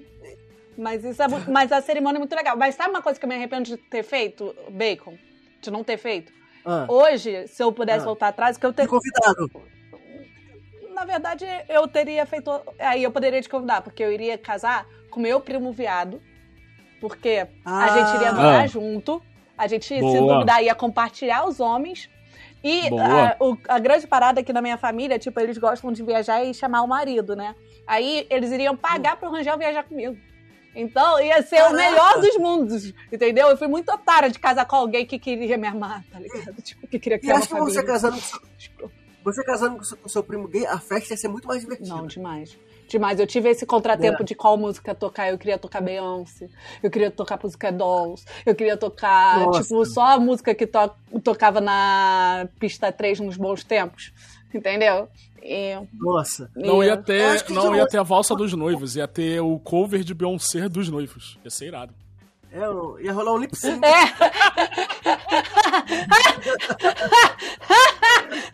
Mas, isso é mas a cerimônia é muito legal. Mas sabe uma coisa que eu me arrependo de ter feito, Bacon? De não ter feito? Ah, Hoje, se eu pudesse Ah. voltar atrás, que eu fui ter... convidado. Na verdade, eu teria feito. Aí eu poderia te convidar, porque eu iria casar com meu primo viado. Porque a Ah. gente iria morar Ah. junto. A gente, se Boa. duvidar, ia compartilhar os homens. E a, o- a grande parada aqui na minha família, tipo, eles gostam de viajar e chamar o marido, né? Aí eles iriam pagar pro Rangel viajar comigo. Então ia ser o Caraca. melhor dos mundos, entendeu? Eu fui muito otária de casar com alguém que queria me amar, tá ligado? <laughs> Tipo, que queria E criar uma acho que você casando você casando com seu, com seu primo gay, a festa ia ser muito mais divertida. Não, demais. Demais. Eu tive esse contratempo de qual música tocar. Eu queria tocar Beyoncé, eu queria tocar música Dolls, eu queria tocar, Nossa. tipo, só a música que to tocava na pista 3 nos bons tempos. Entendeu? E, Nossa. Não ia e- ter, não já ia não- ter a valsa dos noivos, ia ter o cover de Beyoncé dos noivos. Ia ser irado. É, eu- ia rolar um lip sync.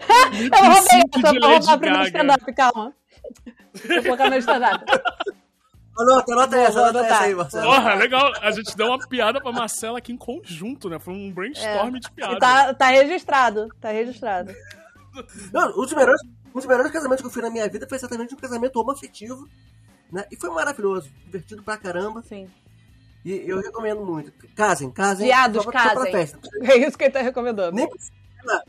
Eu roubei Lip sync essa pra Lady roubar pro meu stand-up, calma. Vou colocar no meu stand-up. Anota, anota Vou- essa, vou anota essa aí, Marcelo. Porra, legal. A gente deu uma piada pra Marcela aqui em conjunto, né? Foi um brainstorm de piada. E tá, tá registrado, tá registrado. Não, um dos melhores, um dos melhores casamentos que eu fui na minha vida foi exatamente um casamento homoafetivo, né? E foi maravilhoso, divertido pra caramba. Sim. E eu recomendo muito. Casem, casem. Viados, só pra- só casem. festa. É isso que ele tá recomendando. Nem precisa,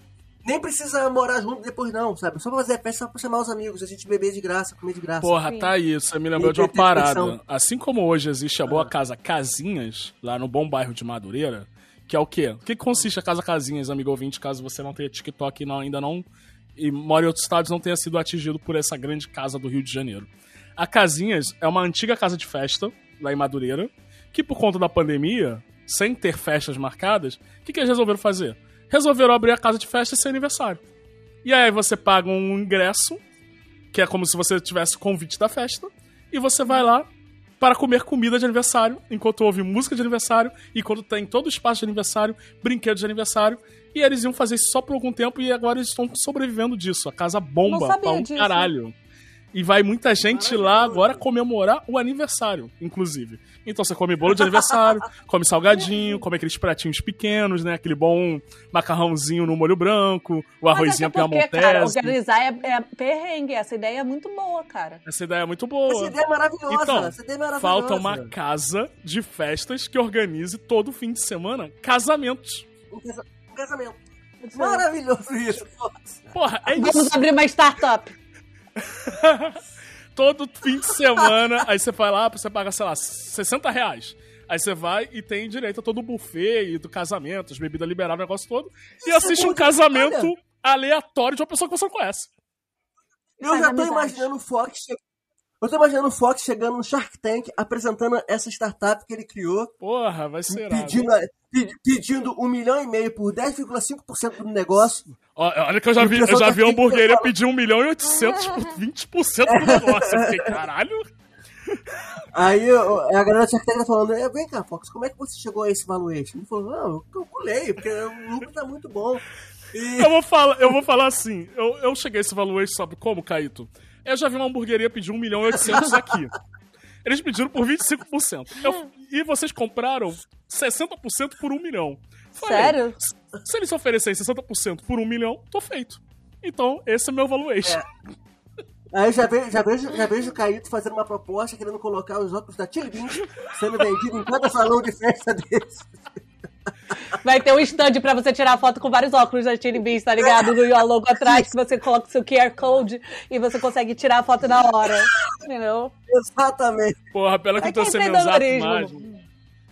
nem precisa morar junto depois, não, sabe? Só pra fazer festa, só pra chamar os amigos, a gente beber de graça, comer de graça. Porra, Sim. tá aí. Você me lembrou de uma parada. Assim como hoje existe a boa casa Casinhas, lá no bom bairro de Madureira, que é o quê? O que consiste a casa Casinhas, amigo ouvinte, caso você não tenha TikTok e não, ainda não. E mora em outros estados não tenha sido atingido por essa grande casa do Rio de Janeiro. A Casinhas é uma antiga casa de festa, lá em Madureira, que por conta da pandemia, sem ter festas marcadas, o que, que eles resolveram fazer? Resolveram abrir a casa de festa sem aniversário. E aí você paga um ingresso, que é como se você tivesse o convite da festa, e você vai lá para comer comida de aniversário, enquanto ouve música de aniversário, e quando tem todo o espaço de aniversário, brinquedos de aniversário. E eles iam fazer isso só por algum tempo e agora eles estão sobrevivendo disso. A casa bomba pra um disso. caralho. E vai muita gente lá agora comemorar o aniversário, inclusive. Então você come bolo de aniversário, <laughs> come salgadinho, come aqueles pratinhos pequenos, né? Aquele bom macarrãozinho no molho branco, o Mas arrozinho é cara, piamontese. organizar é, é perrengue. Essa ideia é muito boa, cara. Essa ideia é muito Essa boa. ideia é maravilhosa, Então, essa ideia é maravilhosa. Falta uma casa de festas que organize todo fim de semana casamentos. Um casa- casamento. Maravilhoso isso. Porra, é Vamos isso. abrir uma startup. <laughs> Todo fim de semana, aí você vai lá, você paga, sei lá, 60 reais. Aí você vai e tem direito a todo o buffet e do casamento, as bebidas liberadas, o negócio todo. E é assiste um casamento aleatório de uma pessoa que você não conhece. Eu já tô imaginando o Fox. Eu tô imaginando o Fox chegando no Shark Tank apresentando essa startup que ele criou, Porra, vai ser pedindo, a- pedindo um milhão e meio por 10,5% do negócio. Olha que eu já vi, eu já tá vi a hamburgueria pedir 1 milhão e 800 por 20% do negócio. Eu fiquei, caralho. Aí a galera do Shark Tank tá falando, "É, vem cá, Fox, como é que você chegou a esse valuation? Ele falou, não, eu calculei, porque o lucro tá muito bom. E Eu vou falar, eu vou falar assim. Eu, eu cheguei a esse valuation, sabe como, Caíto? Eu já vi uma hamburgueria pedir 1 milhão e 800 aqui. Eles pediram por 25%. Eu- e vocês compraram 60% por 1 milhão. Falei, Sério? Se eles oferecerem 60% por 1 milhão, tô feito. Então, esse é meu valuation. aí já vejo, já, vejo, já vejo o Caíto fazendo uma proposta, querendo colocar os óculos da Beans sendo vendido em cada salão de festa desse. Vai ter um stand pra você tirar foto com vários óculos da Chili Beans, tá ligado? No your logo atrás, que você coloca o seu QR Code e você consegue tirar a foto na hora. Entendeu? Exatamente. Porra, pela que É eu tô que sendo empreendedorismo. imagem.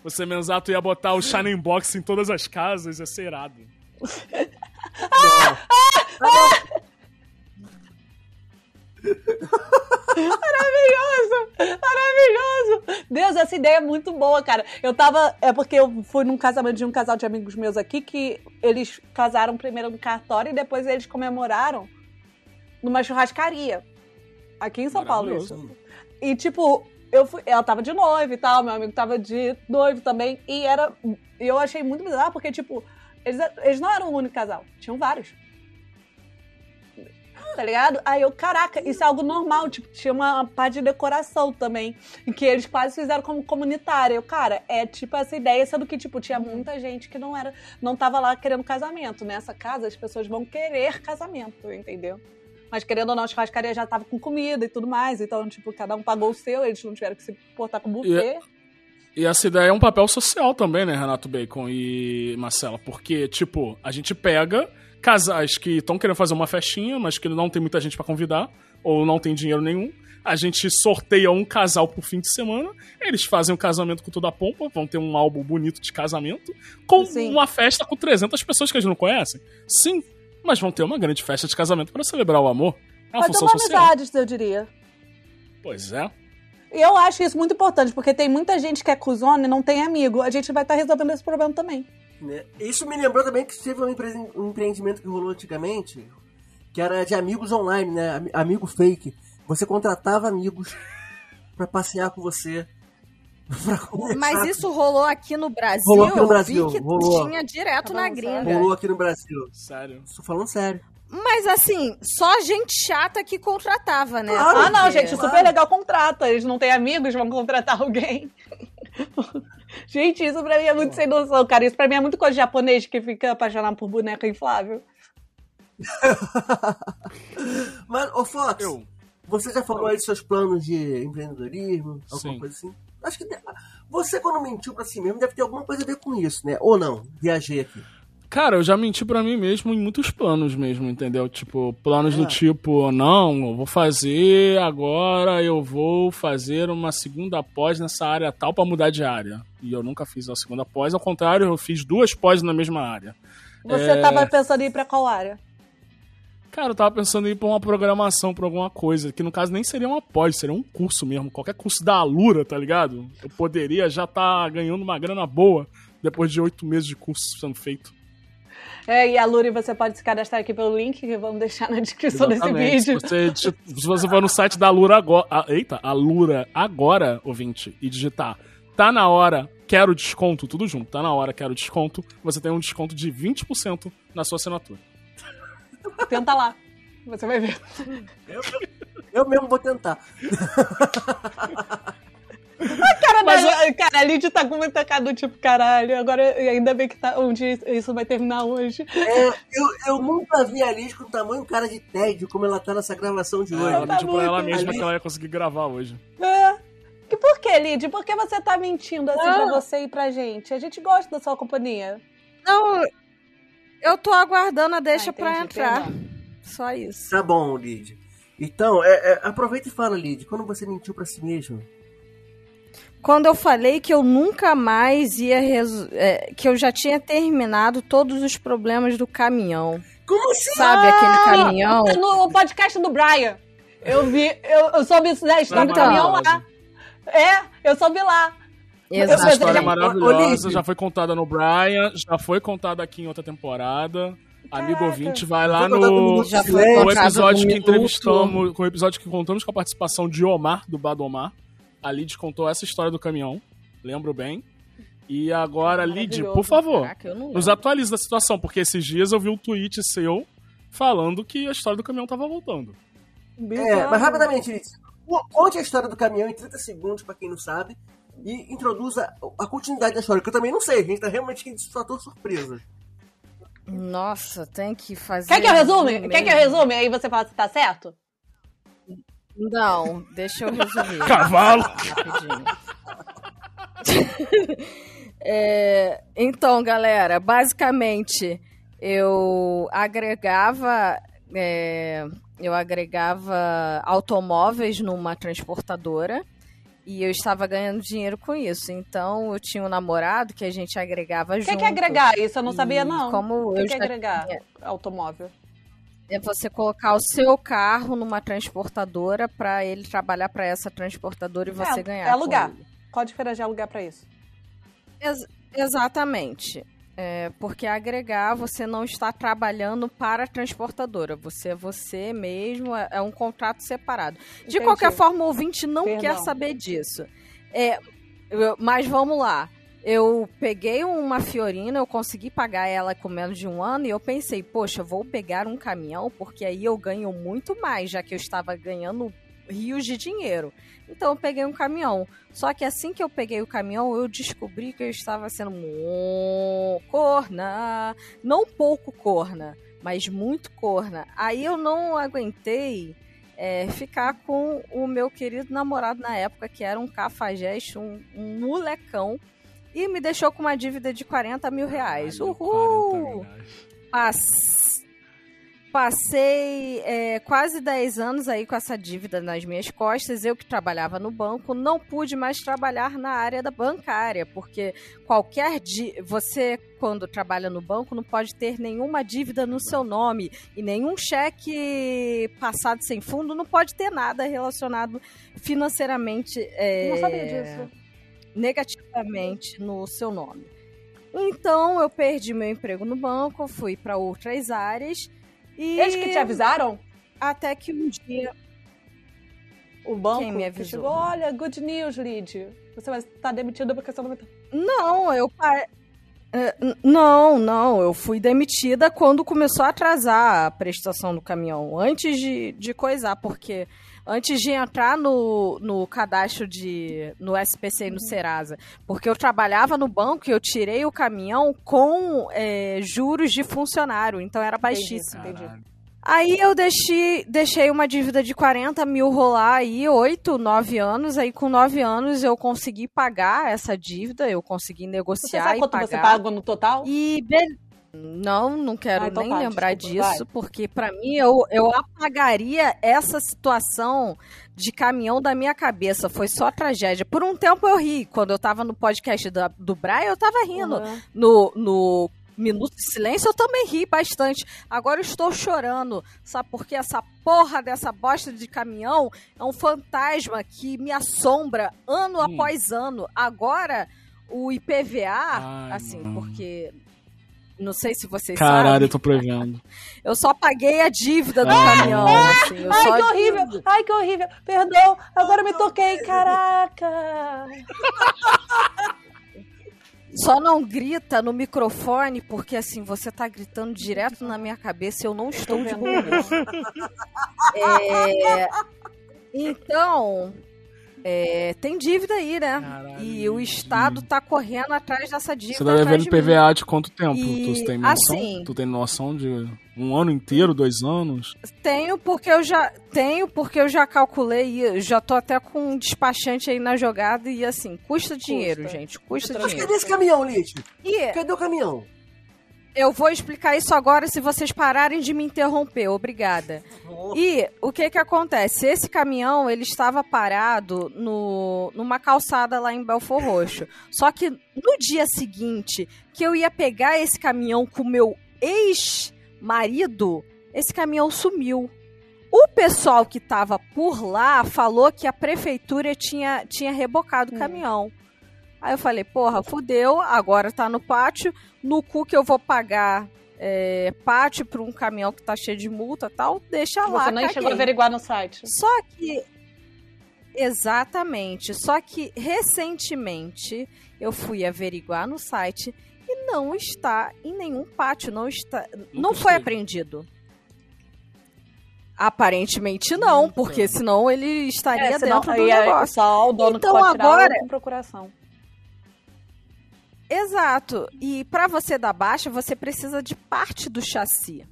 Você mensato ia botar o Shining Box em todas as casas, ia ser irado. <laughs> Maravilhoso! Maravilhoso! Deus, essa ideia é muito boa, cara. Eu tava. É porque eu fui num casamento de um casal de amigos meus aqui que eles casaram primeiro no cartório e depois eles comemoraram numa churrascaria. Aqui em São Paulo, isso. E, tipo, eu fui. Ela tava de noivo e tal, meu amigo tava de noivo também. E era. E eu achei muito bizarro, porque, tipo, eles, eles não eram o único casal, tinham vários tá ligado? Aí eu, caraca, isso é algo normal, tipo, tinha uma parte de decoração também, que eles quase fizeram como comunitária. Eu, cara, é tipo essa ideia, sendo que, tipo, tinha muita gente que não era, não tava lá querendo casamento. Nessa casa, as pessoas vão querer casamento, entendeu? Mas querendo ou não, a churrascaria já tava com comida e tudo mais, então, tipo, cada um pagou o seu, eles não tiveram que se portar com buffet. E essa ideia é um papel social também, né, Renato Bacon e Marcela? Porque, tipo, a gente pega casais que estão querendo fazer uma festinha, mas que não tem muita gente pra convidar, ou não tem dinheiro nenhum. A gente sorteia um casal por fim de semana, eles fazem um casamento com toda a pompa, vão ter um álbum bonito de casamento, com Sim. uma festa com 300 pessoas que eles não conhecem. Sim, mas vão ter uma grande festa de casamento para celebrar o amor. É uma Vai função social. amizades, eu diria. Pois é. Eu acho isso muito importante, porque tem muita gente que é cuzona e não tem amigo. A gente vai estar resolvendo esse problema também. Né? Isso me lembrou também que teve um, empre- um empreendimento que rolou antigamente, que era de amigos online, né? Ami- Amigo fake. Você contratava amigos pra passear com você. <laughs> Mas isso rolou aqui no Brasil. Rolou aqui no eu Brasil, vi que rolou. tinha direto na gringa. sério? rolou aqui no Brasil. Sério. Tô falando sério. Mas assim, só gente chata que contratava, né? Claro. Ah, não, gente, super legal contrata. Eles não têm amigos, vão contratar <laughs> alguém. <laughs> gente, isso pra mim é muito sem noção, cara. Isso pra mim é muito coisa de japonês que fica apaixonado por boneca inflável. <laughs> Mas, ô Fox, Eu. você já falou aí dos seus planos de empreendedorismo, alguma Sim. coisa assim? Acho que você, quando mentiu pra si mesmo, deve ter alguma coisa a ver com isso, né? Ou não? Viajei aqui. Cara, eu já menti pra mim mesmo em muitos planos mesmo, entendeu? Tipo, planos É. do tipo, não, eu vou fazer agora, eu vou fazer uma segunda pós nessa área tal pra mudar de área. E eu nunca fiz a segunda pós, ao contrário, eu fiz duas pós na mesma área. Você É. tava pensando em ir pra qual área? Cara, eu tava pensando em ir pra uma programação, pra alguma coisa, que no caso nem seria uma pós, seria um curso mesmo, qualquer curso da Alura, tá ligado? Eu poderia já estar ganhando uma grana boa depois de oito meses de curso sendo feito. É, e a Luri, você pode se cadastrar aqui pelo link que vamos deixar na descrição desse Exatamente. vídeo. Se você, <laughs> se você for no site da Alura agora. a- eita, Alura agora, ouvinte, e digitar tá na hora, quero desconto, tudo junto, tá na hora, quero desconto, você tem um desconto de 20% na sua assinatura. <laughs> Tenta lá. Você vai ver. Eu mesmo vou tentar. <laughs> Cara, Mas da- cara, a Lidy tá com muita cara do tipo, caralho. Agora, ainda bem que tá, um dia isso vai terminar hoje. É, eu, eu nunca vi a Liz com tamanho cara de tédio como ela tá nessa gravação de hoje. Ela tá pra ela mesma que ela ia conseguir gravar hoje. É. E por que, Lidy? Por que você tá mentindo assim Ah. pra você e pra gente? A gente gosta da sua companhia. Não, eu tô aguardando a deixa Ah, pra entendi, entrar. perdão. Só isso. Tá bom, Lid. Então, é, é, aproveita e fala, Lid, quando você mentiu pra si mesmo? Quando eu falei que eu nunca mais ia resu- é, que eu já tinha terminado todos os problemas do caminhão. Como assim? Sabe aquele caminhão? No podcast do Brian. Eu vi, eu, eu soube da história do Então. caminhão lá. É, eu soube lá. Essa Mas história é maravilhosa, já foi contada no Brian, já foi contada aqui em outra temporada. Amigo ouvinte, vai lá no no, episódio que entrevistamos, com o episódio que contamos com a participação de Omar, do Badomar. A Lid contou essa história do caminhão, lembro bem. E agora, Lid, por favor, Caraca, nos atualize da situação, porque esses dias eu vi um tweet seu falando que a história do caminhão tava voltando. É, mas rapidamente, Lid, conte a história do caminhão em 30 segundos, pra quem não sabe, e introduza a continuidade da história, que eu também não sei, a gente tá realmente aqui de fator surpresa. Nossa, tem que fazer. Quer que eu resume? resumo Quer que eu resume? Aí você fala se tá certo? Não, deixa eu resumir. Cavalo! rapidinho. <laughs> É, então, galera, basicamente eu agregava é, eu agregava automóveis numa transportadora e eu estava ganhando dinheiro com isso. Então eu tinha um namorado que a gente agregava O que junto. que é agregar? Isso eu não sabia, não. Como o que, eu que é agregar automóvel? É você colocar o seu carro numa transportadora para ele trabalhar para essa transportadora e você É, ganhar. é alugar. Qual a diferença de alugar pra isso? Ex- exatamente. É, porque agregar você não está trabalhando para a transportadora. Você é você mesmo, é, é um contrato separado. De Entendi. qualquer forma, o ouvinte não Perdão. quer saber disso. É, mas vamos lá. Eu peguei uma Fiorina, eu consegui pagar ela com menos de um ano e eu pensei, poxa, vou pegar um caminhão porque aí eu ganho muito mais, já que eu estava ganhando rios de dinheiro. Então eu peguei um caminhão. Só que assim que eu peguei o caminhão, eu descobri que eu estava sendo corna. Não pouco corna, mas muito corna. Aí eu não aguentei é, ficar com o meu querido namorado na época, que era um cafajeste, um, um molecão. E me deixou com uma dívida de 40 mil reais. Caralho, Uhul! 40 reais. Pass- Passei é, quase 10 anos aí com essa dívida nas minhas costas. Eu que trabalhava no banco, não pude mais trabalhar na área da bancária, porque qualquer di... você quando trabalha no banco não pode ter nenhuma dívida no seu nome e nenhum cheque passado sem fundo não pode ter nada relacionado financeiramente é, Não sabia disso. Negativamente no seu nome. Então eu perdi meu emprego no banco, fui para outras áreas e Eles que te avisaram? até que um dia O banco Quem me avisou? chegou, olha, good news, Lid. Você vai estar demitido porque você não vai... não, eu É, Não, não, eu fui demitida quando começou a atrasar a prestação do caminhão, antes de, de coisar, porque antes de entrar no, no cadastro de no SPC e no Serasa, porque eu trabalhava no banco e eu tirei o caminhão com é, juros de funcionário, então era baixíssimo. Entendi. Aí eu deixei, deixei uma dívida de 40 mil rolar aí, 8, 9 anos. Aí com 9 anos eu consegui pagar essa dívida, eu consegui Você negociar sabe e quanto pagar. você pagou no total? E be- não, não quero Ah, então nem tá, lembrar desculpa, disso, porque pra mim eu, eu apagaria essa situação de caminhão da minha cabeça. Foi só tragédia. Por um tempo eu ri. Quando eu tava no podcast da- do Brian, eu tava rindo Uhum. no, no Minuto de Silêncio, eu também ri bastante. Agora eu estou chorando, sabe? Porque essa porra dessa bosta de caminhão é um fantasma que me assombra ano Hum. após ano. Agora, o IPVA, Ai, assim, mano. porque. Não sei se vocês Caralho, eu sabem. tô prevendo. <laughs> Eu só paguei a dívida do Ah. caminhão. Assim, eu Ai, que horrível! Ai, que horrível! Perdão, agora me toquei, caraca! <laughs> Só não grita no microfone, porque assim, você tá gritando direto na minha cabeça e eu não estou de bom humor. <laughs> É, Então, é, tem dívida aí, né? Caralho, e o Estado tá correndo atrás dessa dívida. Você tá devendo. PVA de quanto tempo? E, tu tem noção? assim- Tu tem noção de um ano inteiro, dois anos? Tenho porque eu já tenho porque eu já calculei e já tô até com um despachante aí na jogada e assim, custa dinheiro, gente, custa Mas dinheiro. cadê esse caminhão, Lid? E Cadê o caminhão? Eu vou explicar isso agora se vocês pararem de me interromper. Obrigada. E o que que acontece? Esse caminhão, ele estava parado no, numa calçada lá em Belfor Roxo. Só que no dia seguinte, que eu ia pegar esse caminhão com o meu ex-marido, esse caminhão sumiu. O pessoal que estava por lá falou que a prefeitura tinha, tinha rebocado o caminhão. Aí eu falei, porra, fudeu, agora tá no pátio, no cu que eu vou pagar é, pátio pra um caminhão que tá cheio de multa e tal, deixa lá. Você nem caguei. chegou a averiguar no site. Só que. Exatamente. Só que recentemente eu fui averiguar no site e não está em nenhum pátio. Não está. não foi apreendido. Aparentemente não, Nunca. porque senão ele estaria É, senão, dentro do é negócio. só o dono Então que pode tirar agora- com procuração. Exato. E para você dar baixa, você precisa de parte do chassi.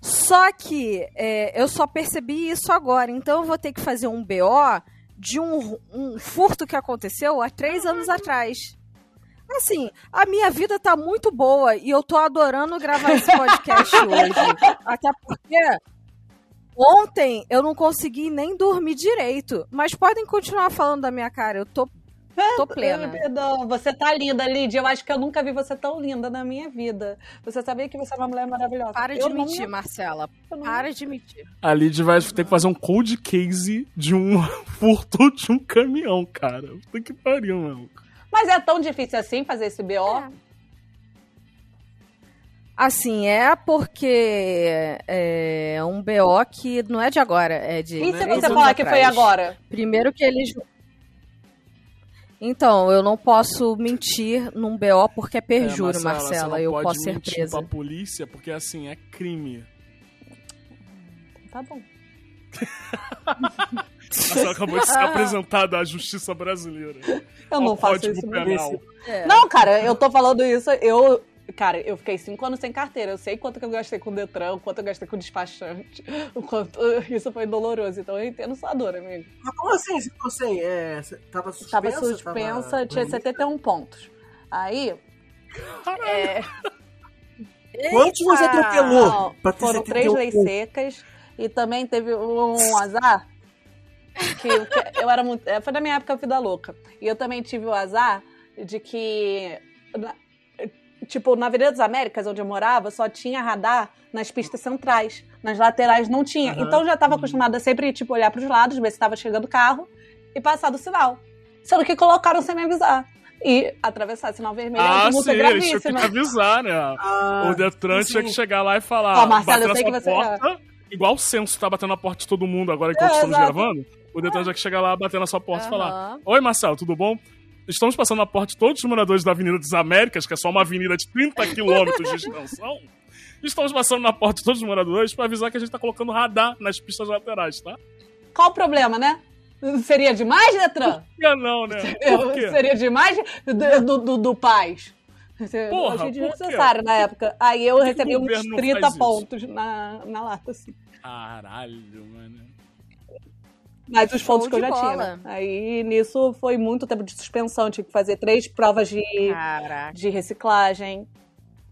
Só que é, eu só percebi isso agora. Então eu vou ter que fazer um BO de um, um furto que aconteceu há três anos atrás. Assim, a minha vida tá muito boa e eu tô adorando gravar esse podcast <laughs> hoje. Até porque ontem eu não consegui nem dormir direito. Mas podem continuar falando da minha cara. Eu tô, tô <laughs> plena. Perdão, você tá linda, Lídia. Eu acho que eu nunca vi você tão linda na minha vida. Você sabia que você é uma mulher maravilhosa. Para de Eu não mentir, me- Marcela. não- Para de mentir. A Lid vai ter que fazer um cold case de um <laughs> furto de um caminhão, cara. Puta que pariu, meu. Mas é tão difícil assim fazer esse BO? É. Assim, é porque é um BO que não é de agora, é de. E se você falar que foi agora? Primeiro que eles. Então, eu não posso mentir num BO porque é perjuro, É, Marcela. você não eu posso ser mentir presa. pra polícia, porque assim, é crime. Tá bom. Marcela <laughs> acabou de ser apresentada à justiça brasileira. Eu não faço isso Penal. É. Não, cara, eu tô falando isso, eu. Cara, eu fiquei cinco anos sem carteira. Eu sei quanto que eu gastei com o Detran, quanto eu gastei com o despachante, <laughs> o quanto <laughs> isso foi doloroso. Então eu entendo sua dor, amigo. Mas como assim? Você ficou sem? É, tava suspensa? Tava suspensa, Tava- tinha 71 pontos. Aí. É, <laughs> Quantos você atropelou? não, pra ter foram 71 três leis secas e também teve um azar. Que, que eu era muito. é, Foi na minha época vida louca. E eu também tive o azar de que. Tipo, na Avenida das Américas, onde eu morava, só tinha radar nas pistas centrais. Nas laterais não tinha. Aham. Então eu já estava acostumada a sempre, tipo, olhar pros lados, ver se estava chegando o carro e passar do sinal. Sendo que colocaram sem me avisar. E atravessar sinal vermelho é Ah, uma multa sim, eles tinham que avisar, né? Ah, o Detran sim, tinha que chegar lá e falar. Ó, Marcelo, bater eu sei que você- porta, Igual o censo tá batendo na porta de todo mundo agora enquanto É, estamos exato. gravando. O Detran tinha que chegar lá, bater na sua porta e falar. Oi, Marcelo, tudo bom? Estamos passando na porta de todos os moradores da Avenida das Américas, que é só uma avenida de 30 quilômetros de extensão. Estamos passando na porta de todos os moradores pra avisar que a gente tá colocando radar nas pistas laterais, tá? Qual o problema, né? Seria demais, Detran? Por que não, né? Seria demais do, do, do, Paz. Porra, eu achei desnecessário na época. Aí eu recebi uns governo não 30 faz isso? pontos na, na lata, assim. Caralho, mano. Mas os pontos que eu já tinha. bola. né? Aí nisso foi muito tempo de suspensão. Tive que fazer três provas de, Caraca. de reciclagem.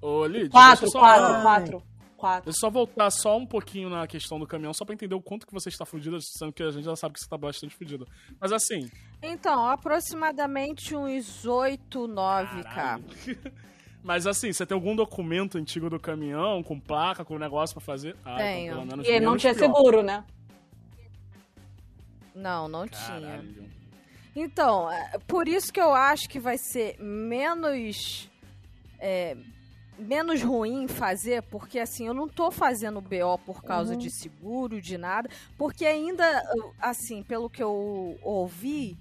Ô, Lid, deixa Quatro, quatro, Ai. quatro. Quatro. Deixa eu só voltar só um pouquinho na questão do caminhão, só pra entender o quanto que você está fudida, sendo que a gente já sabe que você tá bastante fudida. Mas assim, Então, aproximadamente uns 8, 9k. Caralho. <laughs> Mas assim, você tem algum documento antigo do caminhão, com placa, com negócio pra fazer? Ah, Tenho. Então, pelo menos E não tinha pior. seguro, né? Não, não tinha. Caralho. Então, é, por isso que eu acho que vai ser menos. é, menos ruim fazer, porque assim, eu não tô fazendo BO por causa Uhum. de seguro, de nada, porque ainda, assim, pelo que eu ouvi,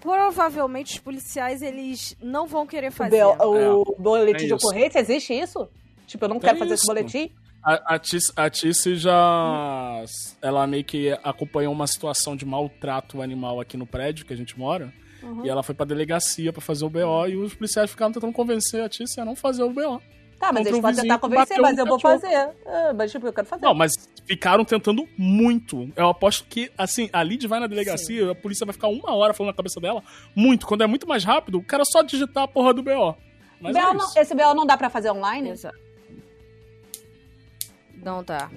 provavelmente os policiais, eles não vão querer O, fazer. B- o boletim é de ocorrência, existe isso? Tipo, eu não quero fazer esse isso. boletim? A, a, Tice, já. Ela meio que acompanhou uma situação de maltrato animal aqui no prédio que a gente mora. Uhum. E ela foi pra delegacia pra fazer o BO e os policiais ficaram tentando convencer a Tice a não fazer o BO. Tá, mas eles podem tentar convencer, bateu mas eu vou fazer. Ah, mas tipo, eu quero fazer. Não, mas ficaram tentando muito. Eu aposto que, assim, a Lid vai na delegacia, a polícia vai ficar uma hora falando na cabeça dela. Muito. Quando é muito mais rápido, o cara só digitar a porra do BO. Mas BO é não- esse BO não dá pra fazer online? Exato. Não dá.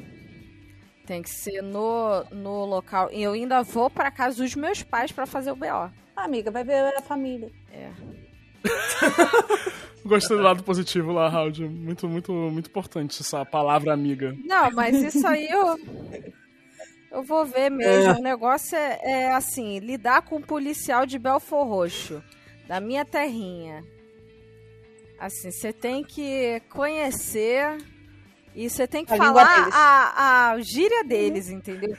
Tem que ser no, no local. E eu ainda vou pra casa dos meus pais pra fazer o BO. Amiga, vai ver a família. <laughs> Gostei do lado positivo lá, Raul. Muito, muito, muito importante essa palavra amiga. Não, mas isso aí eu. Eu vou ver mesmo. O negócio é, é assim: lidar com um policial de Belfor Roxo, da minha terrinha. Assim, você tem que conhecer e você tem que A falar deles. a, a gíria deles, entendeu?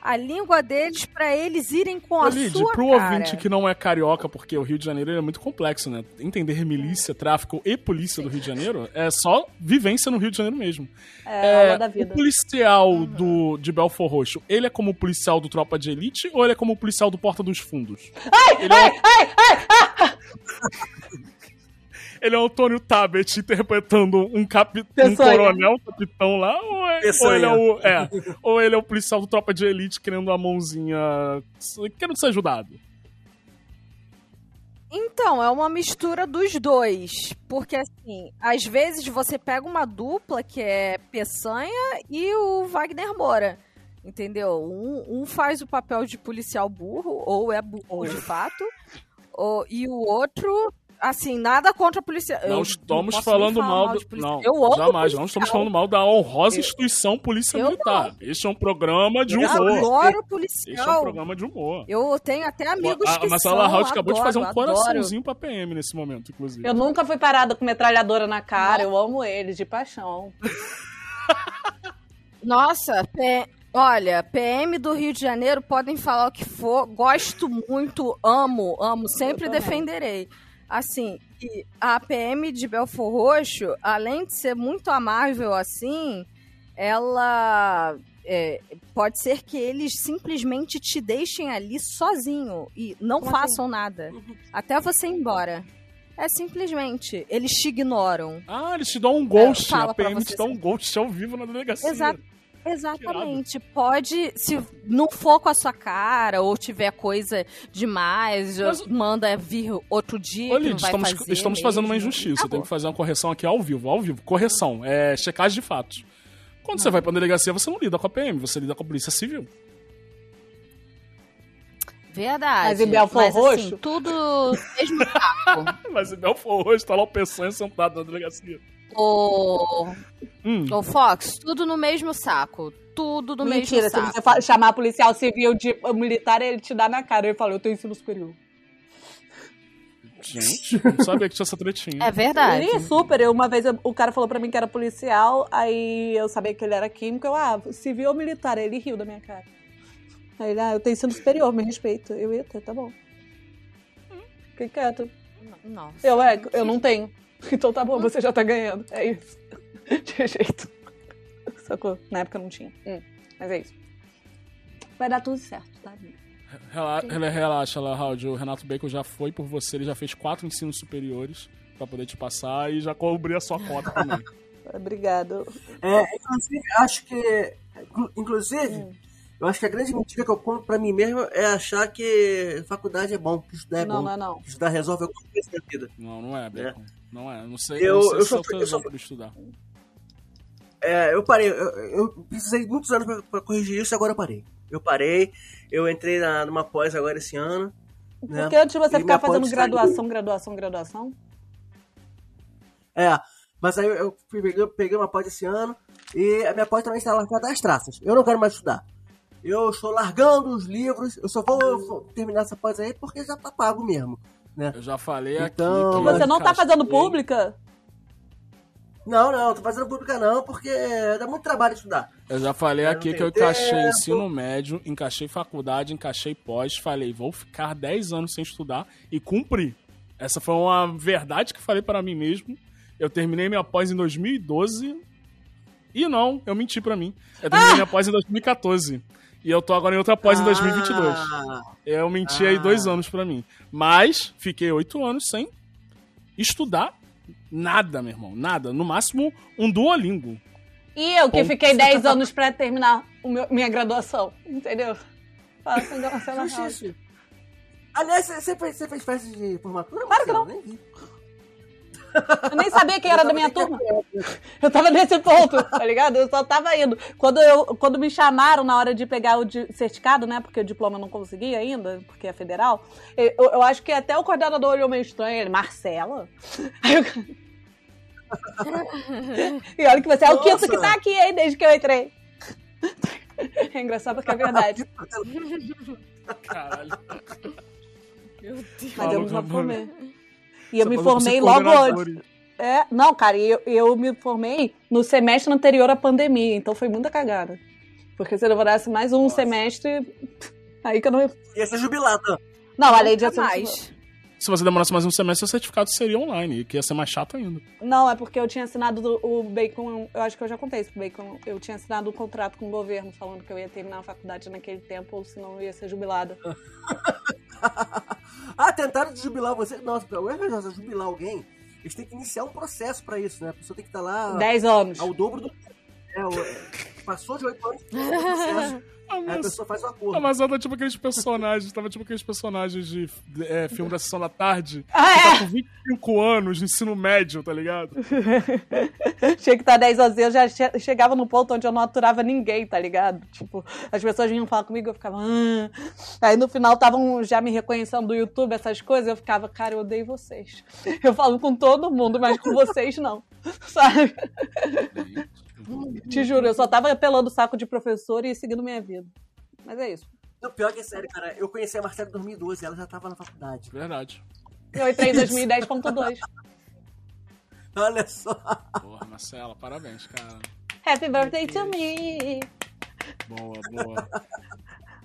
A língua deles pra eles irem com a Ô, Lid, sua pro cara. ouvinte que não é carioca, porque o Rio de Janeiro é muito complexo, né? Entender milícia, tráfico e polícia do Rio de Janeiro é só vivência no Rio de Janeiro mesmo. É, aula da o vida. policial do, de Belfor Roxo, ele é como o policial do Tropa de Elite ou ele é como o policial do Porta dos Fundos? Ele é, ele é o Antônio Tabet interpretando um, capi... um coronel, um capitão lá, ou, é, ou, ele é o, é, ou ele é o policial do Tropa de Elite querendo a mãozinha, querendo ser ajudado? Então, é uma mistura dos dois. Porque, assim, às vezes você pega uma dupla que é Peçanha e o Wagner Moura. Entendeu? Um, um faz o papel de policial burro, ou é burro de fato, ou, e o outro, assim, nada contra policial. Não Eu estamos nem falando mal do. policial. Não, Eu amo jamais. Não policial. estamos falando mal da honrosa instituição Polícia Eu Militar. Este é um programa de Eu humor. adoro Este é um policial. programa de humor. Eu tenho até amigos a, que a Marcela são, Raut acabou de fazer um adoro, adoro. coraçãozinho pra PM nesse momento, inclusive. Eu nunca fui parada com metralhadora na cara, eu amo eles, de paixão. <laughs> Nossa, P- olha, PM do Rio de Janeiro podem falar o que for, gosto muito, amo, amo, sempre defenderei. Assim, e a PM de Belfor Roxo, além de ser muito amável assim, ela é, pode ser que eles simplesmente te deixem ali sozinho e não Como assim? façam nada, até você ir embora. É simplesmente, eles te ignoram. Ah, eles te dão um ghost. fala a PM te você, dá um sim. ghost ao vivo na delegacia. Exato. Exatamente. Pode, se não for com a sua cara ou tiver coisa demais, Mas- manda vir outro dia. Não vai estamos, fazer estamos fazendo uma injustiça. Acabou. Tem que fazer uma correção aqui ao vivo, ao vivo. Correção, é checagem de fatos. Quando você vai pra delegacia, você não lida com a PM, você lida com a Polícia Civil. Verdade. Mas em Belfort Mas, assim, Roxo? tudo mesmo saco. <laughs> Mas em Belfort Roxo, tá lá o Peçanha sentado na delegacia. O, Hum, o Fox, tudo no mesmo saco. Tudo no Mentira, mesmo se saco. você fa- chamar policial civil de militar, ele te dá na cara. Ele fala, eu tenho ensino superior. gente, não sabia que tinha essa tretinha. É verdade. Ele é super. Eu, uma vez eu- o cara falou pra mim que era policial, aí eu sabia que ele era químico. Eu, ah, civil ou militar? Ele riu da minha cara. Aí ele, ah, eu tenho ensino superior, me respeito. Eu, eita, tá bom. Fiquei quieto. Não. Eu, é, eu não tenho. <laughs> Então tá bom, você já tá ganhando. É isso. <laughs> De jeito. Sacou? Na época não tinha. Hum, mas é isso. Vai dar tudo certo, tá? Rela- rela- Relaxa lá, Raul. O Renato Bacon já foi por você, ele já fez quatro ensinos superiores pra poder te passar e já cobri a sua cota também. <laughs> Obrigado. É, inclusive, acho que. inclu- Inclusive, eu acho que a grande mentira que eu conto pra mim mesmo é achar que faculdade é bom, que estudar é não, bom. não é não. Que estudar resolve alguma coisa na vida. Não, não é, Bacon. Não é. Não sei, Eu- não sei eu se é o sofri- teu eu exemplo sofri- de estudar. É, eu parei, eu, eu precisei de muitos anos pra, pra corrigir isso e agora eu parei. Eu parei, eu entrei na, numa pós agora esse ano. né? Porque antes de você ficar fazendo saiu. graduação, graduação, graduação. É, mas aí eu, eu fui- peguei, peguei uma pós esse ano e a minha pós também está largada das traças. Eu não quero mais estudar. Eu estou largando os livros, eu só vou, vou terminar essa pós aí porque já tá pago mesmo. Né? Eu já falei Então, aqui. Você não tá fazendo pública? Não, não, tô fazendo pública não, porque dá muito trabalho estudar. Eu já falei Eu aqui não que eu encaixei tempo. ensino médio, encaixei faculdade, encaixei pós, falei, vou ficar 10 anos sem estudar e cumpri. Essa foi uma verdade que falei para mim mesmo. Eu terminei minha pós em 2012 e não, eu menti pra mim. Eu terminei minha pós em 2014 e eu tô agora em outra pós em 2022. Ah, Eu menti aí Ah. dois anos pra mim. Mas fiquei oito anos sem estudar nada, meu irmão. Nada. No máximo, um Duolingo. E eu que Ponto. fiquei 10 anos pra terminar o meu- minha graduação. Entendeu? Fala Marcela House. justiça. Aliás, você- fez, você fez festa de formatura? Claro que Marcelo? Eu nem sabia quem era da minha turma. <laughs> Eu tava nesse ponto, tá ligado? Eu só tava indo. Quando, eu, quando me chamaram na hora de pegar o certificado, né? Porque o diploma eu não consegui ainda, porque é federal. Eu, eu acho que até o coordenador olhou meio estranho. Ele, Marcela? <laughs> Aí eu... <laughs> e olha que você é o Nossa. quinto que tá aqui, hein, desde que eu entrei. É engraçado porque é verdade. Caralho. Meu Deus. Mas eu Falou me com a formei. E eu Só me formei logo antes. É, não, cara, eu, eu me formei no semestre anterior à pandemia, então foi muita cagada. Porque se eu demorasse mais um Nossa. semestre, <laughs> aí que eu não ia. Ia ser jubilado. Não, além de mais. Se você demorasse mais um semestre, o certificado seria online, que ia ser mais chato ainda. Não, é porque eu tinha assinado do- o Bacon. Eu acho que eu já contei isso pro Bacon. Eu tinha assinado um contrato com o governo falando que eu ia terminar a faculdade naquele tempo, ou senão eu ia ser jubilada. <laughs> <laughs> ah, tentaram jubilar você? Nossa, o FJ jubilar alguém, eles têm que iniciar um processo pra isso, né? A pessoa tem que estar lá 10 anos. ao dobro do. É, é, passou de 8 anos, <laughs> processo. Aí a pessoa faz um ah, acordo. mas ela tá tipo aqueles personagens, tava tipo aqueles personagens de é, filme da Sessão da Tarde. Ah, que é? tá com 25 anos de ensino médio, tá ligado? <laughs> Tinha que estar 10 anos. Eu já che- chegava no ponto onde eu não aturava ninguém, tá ligado? Tipo, as pessoas vinham falar comigo, eu ficava. "Ah". Aí no final estavam já me reconhecendo do YouTube, essas coisas. Eu ficava, cara, eu odeio vocês. <laughs> Eu falo com todo mundo, mas com vocês não. <laughs> Sabe? Te juro, eu só tava pelando o saco de professor e seguindo minha vida. Mas é isso. Não, pior que é sério, cara. Eu conheci a Marcela em 2012, ela já tava na faculdade. Verdade. Eu entrei em 2010.2. <laughs> Olha só. Porra, Marcela, parabéns, cara. Happy birthday to me! Boa, boa.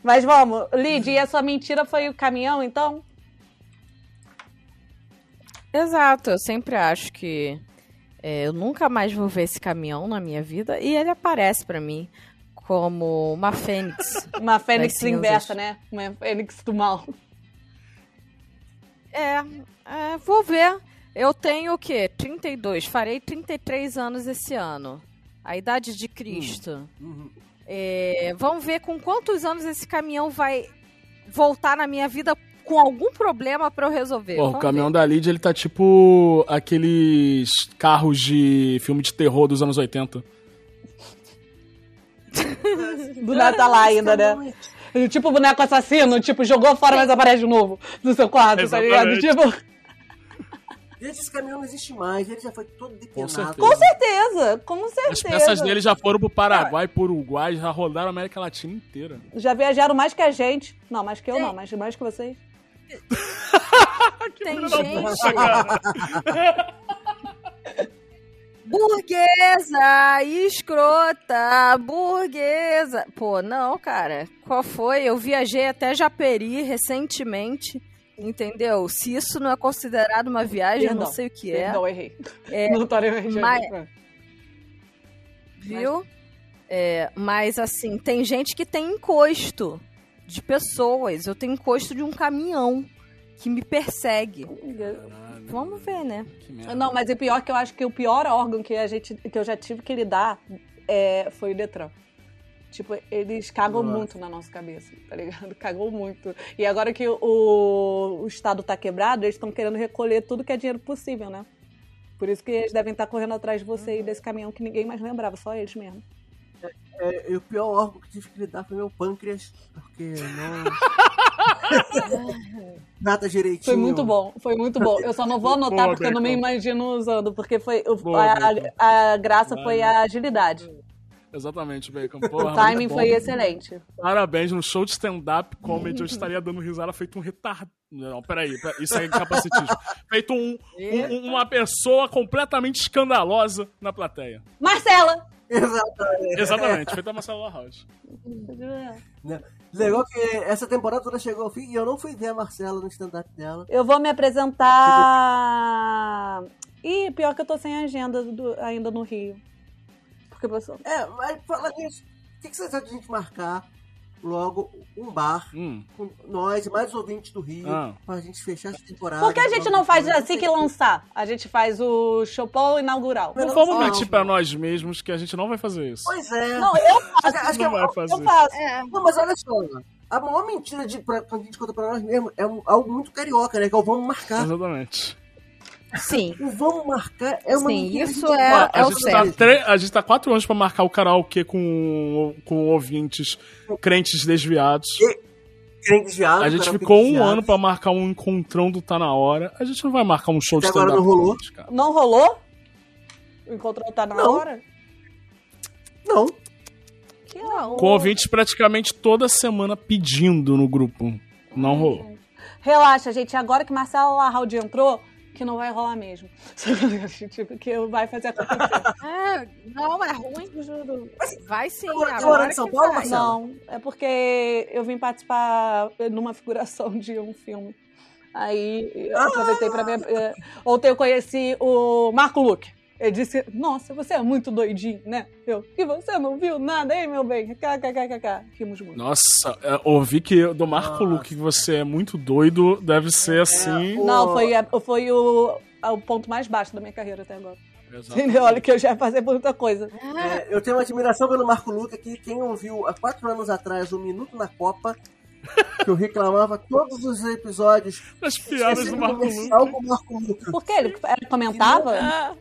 Mas vamos, Lid, e a sua mentira foi o caminhão, então? Exato, eu sempre acho que é, eu nunca mais vou ver esse caminhão na minha vida e ele aparece pra mim como uma fênix. <laughs> Uma fênix inversa, né? Uma fênix do mal. É, é, vou ver. Eu tenho o quê? 32. Farei 33 anos esse ano. A idade de Cristo. Uhum. É, vamos ver com quantos anos esse caminhão vai voltar na minha vida com algum problema pra eu resolver. Pô, o caminhão ver. da Lid, ele tá tipo aqueles carros de filme de terror dos anos 80. <laughs> Do nada tá lá ainda, né? Tipo boneco assassino, tipo, jogou fora, mas aparece de novo no seu quarto, tá ligado? Exatamente. Tipo, Gente, esse caminhão não existe mais, ele já foi todo depenado. com certeza, com certeza. As peças dele já foram pro Paraguai, pro Uruguai, já rodaram a América Latina inteira. Já viajaram mais que a gente. Não, mais que eu não, mas mais que vocês. <laughs> Tem gente. <laughs> Burguesa, escrota, burguesa. Pô, não, cara. Qual foi? Eu viajei até Japeri recentemente Entendeu? Se isso não é considerado uma viagem, eu não sei o que é. Perdão, errei. É, <laughs> Não tô lembrando. mas- Viu? É, mas assim, tem gente que tem encosto de pessoas. Eu tenho encosto de um caminhão que me persegue. Caralho, Vamos ver, né? Não, mas o pior é que eu acho que o pior órgão que, a gente, que eu já tive que lidar é, foi o Detran. Tipo, eles cagam Nossa. muito na nossa cabeça, tá ligado? <laughs> Cagou muito. E agora que o, o Estado tá quebrado, eles estão querendo recolher tudo que é dinheiro possível, né? Por isso que eles devem estar correndo atrás de você e desse caminhão que ninguém mais lembrava, só eles mesmo. É, e o pior órgão que tive que lidar foi meu pâncreas, porque não. <laughs> Nada direitinho. Foi muito bom, foi muito bom. Eu só não vou <laughs> anotar Boa, porque eu não me imagino usando, porque foi a, Bacon. a graça foi a agilidade. Exatamente, Bacon. Porra, O timing foi excelente. Parabéns, no show de stand-up comedy eu estaria dando risada feito um retardado. Não, peraí, pera- isso aí é capacitismo. <laughs> feito um, um- uma pessoa completamente escandalosa na plateia. Marcela! Exatamente. Exatamente, feito a Marcela House. Né? Legal que essa temporada toda chegou ao fim e eu não fui ver a Marcela no stand-up dela. Eu vou me apresentar. Ih, pior que eu tô sem agenda do- ainda no Rio. Porque pessoal. É, mas fala nisso. O que, que você acha de a gente marcar logo um bar Hum. com nós mais ouvintes do Rio Ah. pra gente fechar essa temporada? Por que a gente não faz assim que lançar? A gente faz o Chopin inaugural. Não, Não vamos não, mentir não. pra nós mesmos que a gente não vai fazer isso. Pois é. Não, eu acho, acho que não é, vai fazer. eu faço. Não, mas olha só. A maior mentira de, pra, quando a gente conta pra nós mesmos é um- algo muito carioca, né? Que é o vamos marcar. Exatamente. Sim. O vamos marcar é uma Sim, isso a gente é- é a, o gente certo. tá tre- a gente tá quatro anos pra marcar o karaokê com, com ouvintes crentes desviados. Crente desviado, A gente ficou um desviado. ano pra marcar um encontrão do Tá Na Hora. A gente não vai marcar um show de Até agora stand-up. não rolou. cara. Não rolou? O encontrou tá na Não. hora? Não. Que não. Com ouvintes praticamente toda semana pedindo no grupo. Não rolou. Relaxa, gente. Agora que Marcelo Larraldi entrou, que não vai rolar mesmo. <laughs> tipo, que vai fazer acontecer. <laughs> É, não, é ruim. Juro. Vai sim, Agora, agora em São Paulo, vai. Não, é porque eu vim participar numa <laughs> figuração de um filme. Aí eu aproveitei pra ver. eh, Ontem eu conheci o Marco Luque. Ele disse: Nossa, você é muito doidinho, né? Eu, e você não viu nada, hein, meu bem? KKKKK. Rimos muito. Nossa, é, ouvi que do Marco Luque que você é muito doido, deve ser assim. o- Não, foi, a- foi o, o ponto mais baixo da minha carreira até agora. Entendeu? Olha que eu já ia fazer muita coisa. É, eu tenho uma admiração pelo Marco Luca que quem ouviu há quatro anos atrás o Minuto na Copa, que eu reclamava todos os episódios. As piadas do Marco o Marco Luca. Por quê? Ele ele comentava?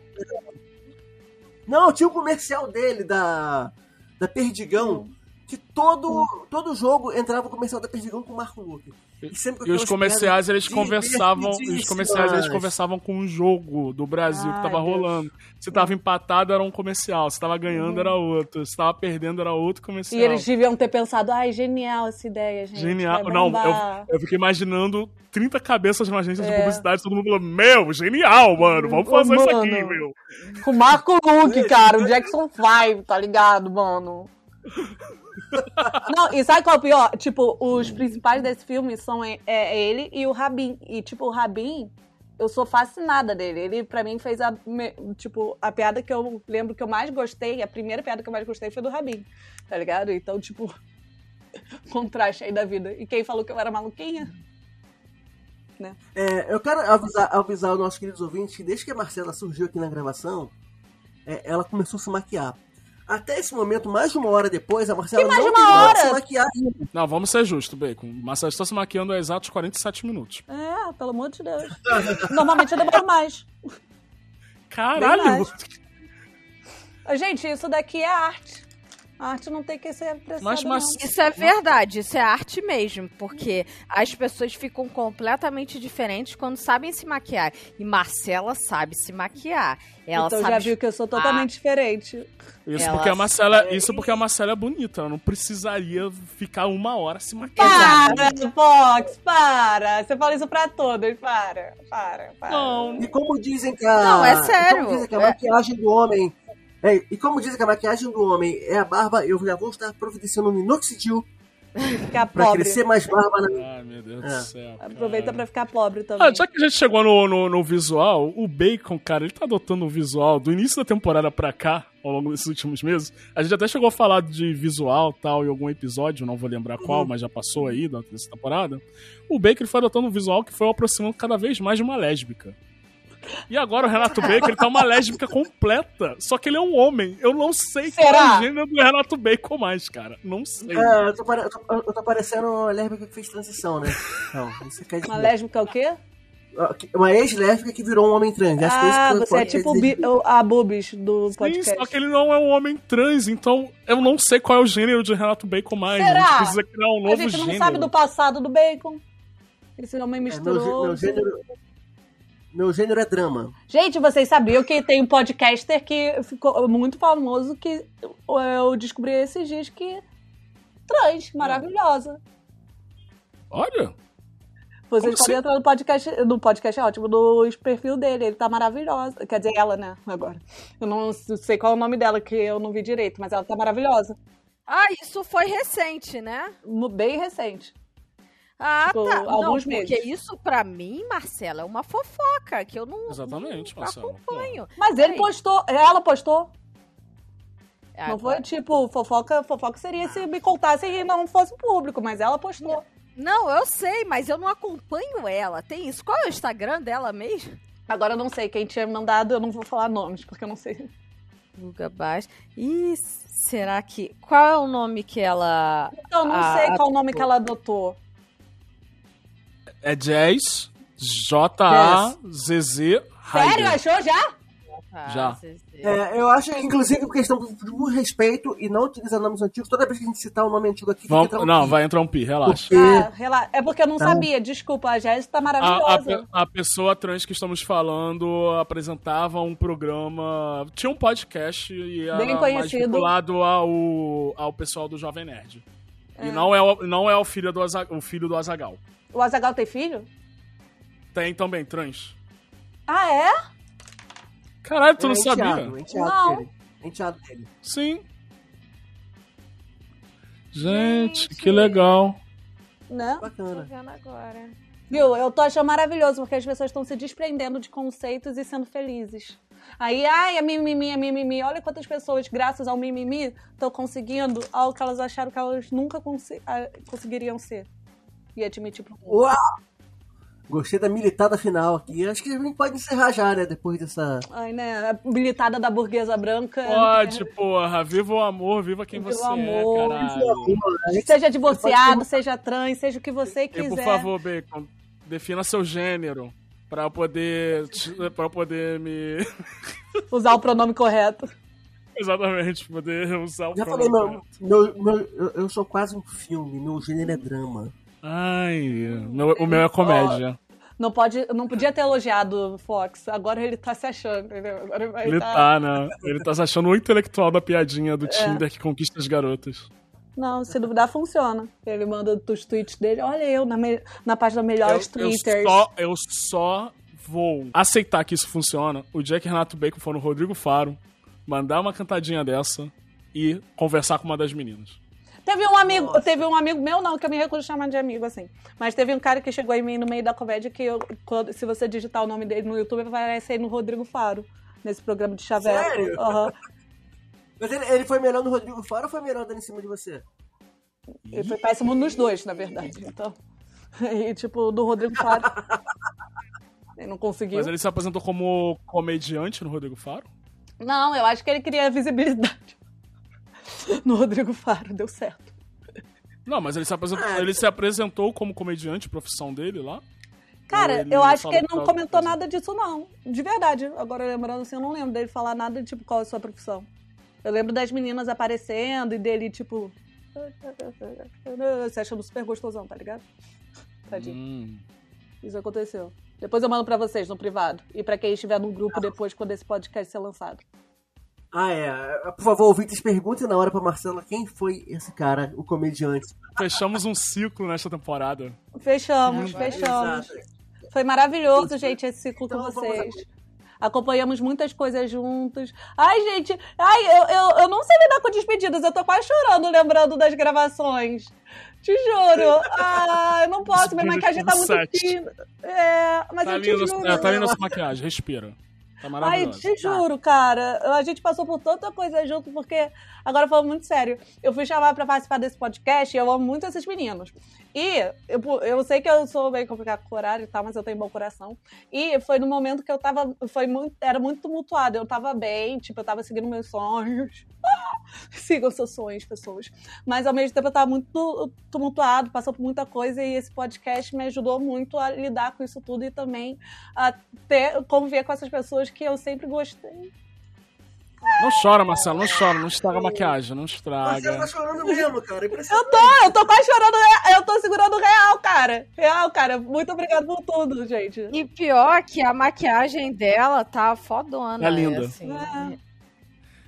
Não, tinha o comercial dele, da, da Perdigão, que todo, todo jogo entrava o comercial da Perdigão com o Marco Luca. E, E os comerciais, eles conversavam, os comerciais, eles conversavam com o jogo do Brasil que Ai, tava Deus. rolando. Se tava empatado, era um comercial. Se tava ganhando, era outro. Se tava perdendo, era outro comercial. E eles deviam ter pensado, ai, genial essa ideia, gente. Genial. Não, bombar." eu, eu fiquei imaginando 30 cabeças numa agência de É. publicidade, todo mundo falando, meu, genial, mano, vamos Ô, fazer isso aqui, mano. meu. O Marco Luke, cara, o Jackson 5, tá ligado, mano? Não, e sabe qual é o pior? Tipo, os principais desse filme são é, é ele e o Rabin. E, tipo, o Rabin, eu sou fascinada dele. Ele, pra mim, fez a. Tipo, a piada que eu lembro que eu mais gostei, a primeira piada que eu mais gostei foi do Rabin, tá ligado? Então, tipo, <laughs> contraste aí da vida. E quem falou que eu era maluquinha? É, eu quero avisar, avisar os nossos queridos ouvintes que desde que a Marcela surgiu aqui na gravação, é, ela começou a se maquiar. Até esse momento, mais de uma hora depois, a Marcela não de uma terminou hora? de se maquiar ainda. Não, vamos ser justos, Bacon. Marcelo está se maquiando há exatos 47 minutos. É, pelo amor de Deus. Normalmente eu demoro mais. Caralho! mais. Gente, isso daqui é arte. A arte não tem que ser apreciada, Mas, mas não. Isso é verdade, isso é arte mesmo, porque as pessoas ficam completamente diferentes quando sabem se maquiar. E Marcela sabe se maquiar. Ela então sabe já viu que eu sou totalmente diferente. Isso Ela porque, a Marcela, isso porque a Marcela é bonita. Ela não precisaria ficar uma hora se maquiando. Para, Fox, para. Você fala isso pra todos. Para, para, para. Não. E como dizem que a. Não, é sério. Como dizem que a É. maquiagem do homem. É, e como dizem que a maquiagem do homem é a barba, eu já vou estar providenciando um minoxidil E <laughs> ficar Pra pobre. crescer mais barba na. Ai, meu Deus É. do céu. Aproveita cara. pra ficar pobre também. Ah, já que a gente chegou no, no, no visual, o Bacon, cara, ele tá adotando um visual do início da temporada pra cá, ao longo desses últimos meses. A gente até chegou a falar de visual tal em algum episódio, não vou lembrar qual, mas já passou aí da- dessa temporada. O Bacon ele foi adotando um visual que foi aproximando cada vez mais de uma lésbica. E agora o Renato Bacon ele tá uma lésbica completa. Só que ele é um homem. Eu não sei qual é Será? o gênero do Renato Bacon mais, cara. Não sei. É, eu tô, eu tô- eu tô parecendo uma lésbica que fez transição, né? <laughs> Não, isso quer dizer. Uma lésbica é o quê? Uma ex-lésbica que virou um homem trans. Acho que é isso Ah, que você é tipo dizer. a Bubis do Sim, podcast. só que ele não é um homem trans, então eu não sei qual é o gênero de Renato Bacon mais. Será? A gente precisa criar um novo a gente não gênero. sabe do passado do Bacon. Esse homem É, meu, misturou. meu gênero. Meu gênero é drama. Gente, vocês sabiam que tem um podcaster que ficou muito famoso que eu descobri esses dias que trans, maravilhosa. Olha, Vocês Como podem assim? entrar no podcast, no podcast é ótimo, no perfil dele, ele tá maravilhosa. Quer dizer, ela, né, agora. Eu não sei qual é o nome dela, que eu não vi direito, mas ela tá maravilhosa. Ah, isso foi recente, né? Bem recente. Ah, Tipo, tá. Não, alguns porque meses. isso pra mim, Marcela, é uma fofoca que eu não, Exatamente, não Marcela. acompanho. Mas ele postou, ela postou. É, Não agora- foi tipo, fofoca, fofoca seria se me contasse e não fosse público, mas ela postou. Não, eu sei, mas eu não acompanho ela. Tem isso. Qual é o Instagram dela mesmo? Agora eu não sei quem tinha mandado, eu não vou falar nomes, porque eu não sei. Guga Baixo. Ih, será que. Qual é o nome que ela. Então, não Ah, sei qual o nome que ela adotou. É Jazz, J-A-Z-Z, Sério? Achou já? Já. É, eu acho, inclusive, por questão do respeito e não utilizar nomes antigos, toda vez que a gente citar um nome antigo aqui, tem que Vamos, entrar um não, pi. vai entrar um pi, relaxa. Porque- Ah, rela- É porque eu não Tá. sabia, desculpa, a Jéssica tá A, a, maravilhosa. pe- a pessoa trans que estamos falando apresentava um programa. Tinha um podcast e era Bem mais conhecido. vinculado ao, ao pessoal do Jovem Nerd. É. E não é, o- não é o, filho do Aza- o filho do Azagal. O Azagal tem filho? Tem também trans. Ah, é? Caralho, tu É não sabia? enteado, é enteado Não. dele. É enteado dele. Sim. Gente, Gente. que legal. Né? Tô Bacana. vendo agora. Viu? Eu tô achando maravilhoso, porque as pessoas estão se desprendendo de conceitos e sendo felizes. Aí, ai, a mimimi, a mimimi. Olha quantas pessoas, graças ao mimimi, estão conseguindo algo que elas acharam que elas nunca consi- ah, conseguiriam ser. E admitir pro mundo. Uau! Gostei da militada final aqui. Acho que a gente pode encerrar já, né? Depois dessa. Ai, né? A militada da burguesa branca. Pode, porra. Viva o amor, viva quem Viva você o amor. é, caralho. Seja divorciado, seja trans, seja o que você E quiser. por favor, Bacon, defina seu gênero pra eu poder, pra eu poder me... <laughs> Usar o pronome correto. Exatamente, poder usar o Já pronome falei, meu, correto. meu, meu- eu, eu sou quase um filme, meu gênero é drama. Ai, o meu é comédia. Não, pode, não podia ter elogiado o Fox. Agora ele tá se achando, entendeu? Agora vai Ele tá, né? Ele tá se achando o intelectual da piadinha É. do Tinder que conquista as garotas. Não, se duvidar, funciona. Ele manda os tweets dele. Olha eu na, me- na página Melhores eu, eu só, eu só vou aceitar que isso funciona o que Renato Bacon for no Rodrigo Faro, mandar uma cantadinha dessa e conversar com uma das meninas. Teve um amigo, teve um amigo meu, não, que eu me recuso a chamar de amigo, assim. Mas teve um cara que chegou em mim no meio da comédia que eu, quando- se você digitar o nome dele no YouTube, vai aparecer aí no Rodrigo Faro, nesse programa de chaveco. Sério? Aham. <laughs> Mas ele, ele foi melhor no Rodrigo Faro ou foi melhor dando em cima de você? Ele foi péssimo nos dois, na verdade. Então. <laughs> E, tipo, do Rodrigo Faro. <laughs> Ele não conseguiu. Mas ele se apresentou como comediante no Rodrigo Faro? Não, eu acho que ele queria visibilidade. <laughs> No Rodrigo Faro, deu certo. Não, mas ele se apresentou, Ah, ele se apresentou como comediante, profissão dele lá? Cara, eu acho que ele não comentou nada disso, não. De verdade. Agora, lembrando assim, eu não lembro dele falar nada de, tipo, qual é a sua profissão. Eu lembro das meninas aparecendo e dele, tipo... <laughs> Se achando super gostosão, tá ligado? Tadinho. Hum. Isso aconteceu. Depois eu mando pra vocês no privado. E pra quem estiver no grupo depois, quando esse podcast ser lançado. Ah, é. Por favor, ouvintes, perguntem na hora pra Marcela quem foi esse cara, o comediante. Fechamos um ciclo nesta temporada. Fechamos, fechamos. Exato. Foi maravilhoso, gente, esse ciclo com Então, vamos vocês. acompanhamos muitas coisas juntos. Ai, gente, ai, eu, eu, eu não sei lidar com despedidas, eu tô quase chorando lembrando das gravações. Te juro. Ah, eu não posso, minha maquiagem tá muito fina. É, mas Tá eu te linda, juro. é, tá linda essa maquiagem, respira. Tá Ai, te juro, cara. A gente passou por tanta coisa junto, porque. Agora falando muito sério. Eu fui chamar pra participar desse podcast e eu amo muito esses meninos. E eu, eu sei que eu sou bem complicado com o horário e tal, mas eu tenho bom coração. E foi no momento que eu tava. Foi muito, era muito tumultuado. Eu tava bem, tipo, eu tava seguindo meus sonhos. <laughs> Sigam seus sonhos, pessoas. Mas ao mesmo tempo eu tava muito tumultuado, passou por muita coisa e esse podcast me ajudou muito a lidar com isso tudo e também a ter, conviver com essas pessoas que eu sempre gostei. Não chora, Marcelo, não chora, não estraga a maquiagem, não Você estraga. tá chorando mesmo, cara. Eu Impressionante. tô, eu tô quase chorando, eu tô segurando real, cara. Real, cara. Muito obrigado por tudo, gente. E pior que a maquiagem dela tá fodona. É linda. Assim, É.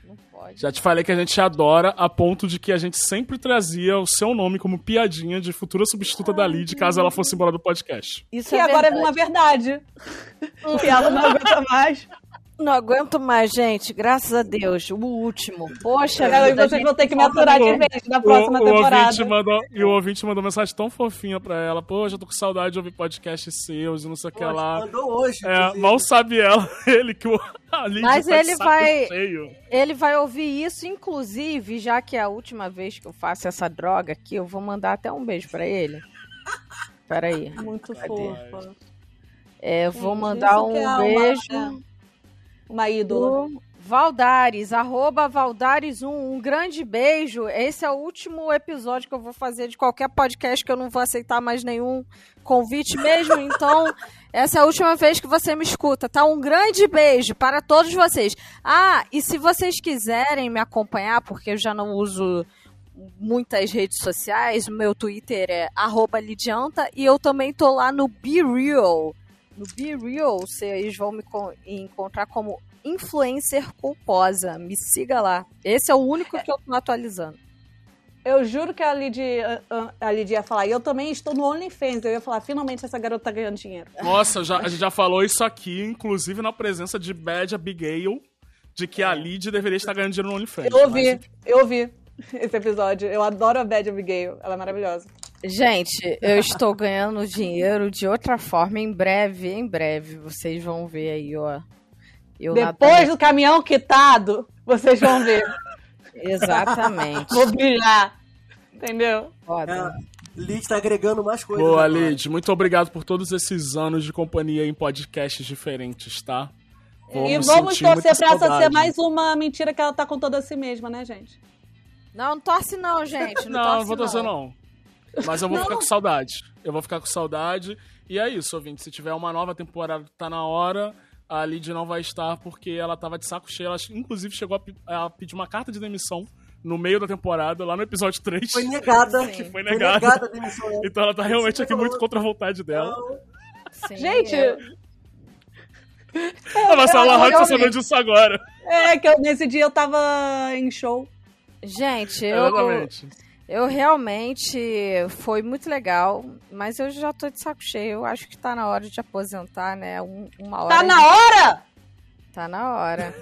Não pode. Já te falei que a gente adora a ponto de que a gente sempre trazia o seu nome como piadinha de futura substituta da Lid, caso ela fosse embora do podcast. Isso Que é agora é verdade. uma verdade. <laughs> que ela não aguenta mais. Não aguento mais, gente. Graças a Deus. O último. Poxa, e vida, vocês gente, vão ter que me aturar de vez na próxima o, o temporada. mandou, e o ouvinte mandou mensagem tão fofinha pra ela. Poxa, eu tô com saudade de ouvir podcasts seus e não sei o que lá. Mandou hoje. É, mal sabe ela, <laughs> ele que o Mas ele vai- cheio. Ele vai ouvir isso, inclusive, já que é a última vez que eu faço essa droga aqui, eu vou mandar até um beijo pra ele. Peraí. Muito Cadê? fofa. É, eu vou mandar um é beijo. Uma ídola. Valdares, arroba Valdares1, um grande beijo. Esse é o último episódio que eu vou fazer de qualquer podcast que eu não vou aceitar mais nenhum convite mesmo. Então, <laughs> essa é a última vez que você me escuta, tá? Um grande beijo para todos vocês. Ah, e se vocês quiserem me acompanhar, porque eu já não uso muitas redes sociais, o meu Twitter é arroba Lidianta e eu também tô lá no Be Real. No Be Real, vocês vão me co- encontrar como influencer culposa. Me siga lá. Esse é o único que eu tô atualizando. Eu juro que a Lidia, a Lidia ia falar. E eu também estou no OnlyFans. Eu ia falar, finalmente essa garota tá ganhando dinheiro. Nossa, já, a gente já falou isso aqui, inclusive na presença de Bad Abigail, de que a Lid deveria estar ganhando dinheiro no OnlyFans. Eu ouvi, Mas, eu ouvi esse episódio. Eu adoro a Bad Abigail. Ela é maravilhosa. Gente, eu estou ganhando dinheiro de outra forma. Em breve, em breve, vocês vão ver aí, ó. Eu Depois nadando- do caminhão quitado, vocês vão ver. <laughs> Exatamente. Vou brilhar. Entendeu? Foda. Lid tá agregando mais coisas. Boa. Lid. Muito obrigado por todos esses anos de companhia em podcasts diferentes, tá? Vou e vamos torcer pra essa ser mais uma mentira que ela tá contando a si mesma, né, gente? Não, não torce não, gente. Não, Não, torce não vou torcer não. Mas eu vou ficar com saudade. Eu vou ficar com saudade. E é isso, ouvinte. Se tiver uma nova temporada que tá na hora, a Lid não vai estar porque ela tava de saco cheio. Ela, inclusive, chegou a, a pedir uma carta de demissão no meio da temporada, lá no episódio 3. Foi negada. <laughs> Sim. Foi Foi negada. negada a demissão. dela. Então ela tá realmente aqui muito contra a vontade dela. Não, Sim, Gente, eu- A Marcela eu Rádio tá sabendo disso agora. é que eu- nesse dia eu tava em show. Gente, eu, Exatamente. Eu realmente foi muito legal, mas eu já tô de saco cheio. Eu acho que tá na hora de aposentar, né? Um- uma hora. Tá na hora? Tá na hora.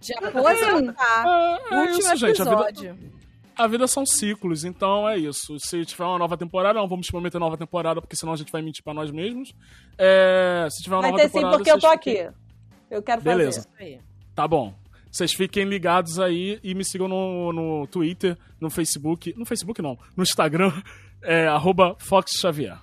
De <laughs> aposentar. É, é Último isso, gente. A vida, episódio. a vida são ciclos, então é isso. Se tiver uma nova temporada, não vamos prometer nova temporada, porque senão a gente vai mentir pra nós mesmos. É, se tiver uma Vai nova ter sim, temporada. porque eu tô aqui. Eu quero Beleza. fazer. Isso aí. Tá bom. Vocês fiquem ligados aí e me sigam no, no Twitter, no Facebook. No Facebook não, no Instagram, <laughs> é arroba Fox Xavier.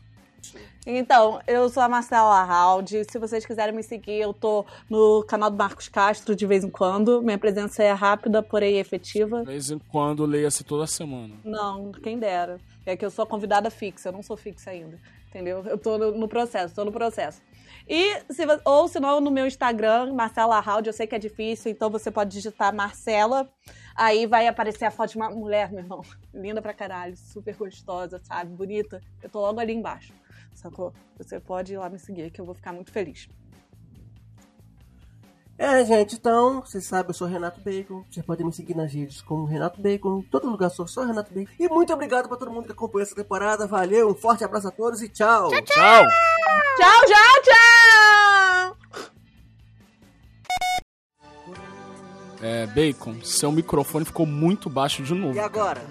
Então, eu sou a Marcela Haldi. Se vocês quiserem me seguir, eu tô no canal do Marcos Castro de vez em quando. Minha presença é rápida, porém efetiva. De vez em quando leia-se toda semana. Não, quem dera. É que eu sou convidada fixa, eu não sou fixa ainda. Entendeu? Eu tô no processo, tô no processo. E, se, ou se não, no meu Instagram, Marcela Haldi, eu sei que é difícil, então você pode digitar Marcela. Aí vai aparecer a foto de uma mulher, meu irmão. Linda pra caralho, super gostosa, sabe? Bonita. Eu tô logo ali embaixo. Sacou? Você pode ir lá me seguir, que eu vou ficar muito feliz. É, gente, então, vocês sabem, eu sou Renato Bacon. Vocês podem me seguir nas redes como Renato Bacon. Em todo lugar sou só Renato Bacon. E muito obrigado pra todo mundo que acompanhou essa temporada. Valeu, um forte abraço a todos e tchau. Tchau! Tchau, tchau, tchau! É, Bacon, seu microfone ficou muito baixo de novo. E agora?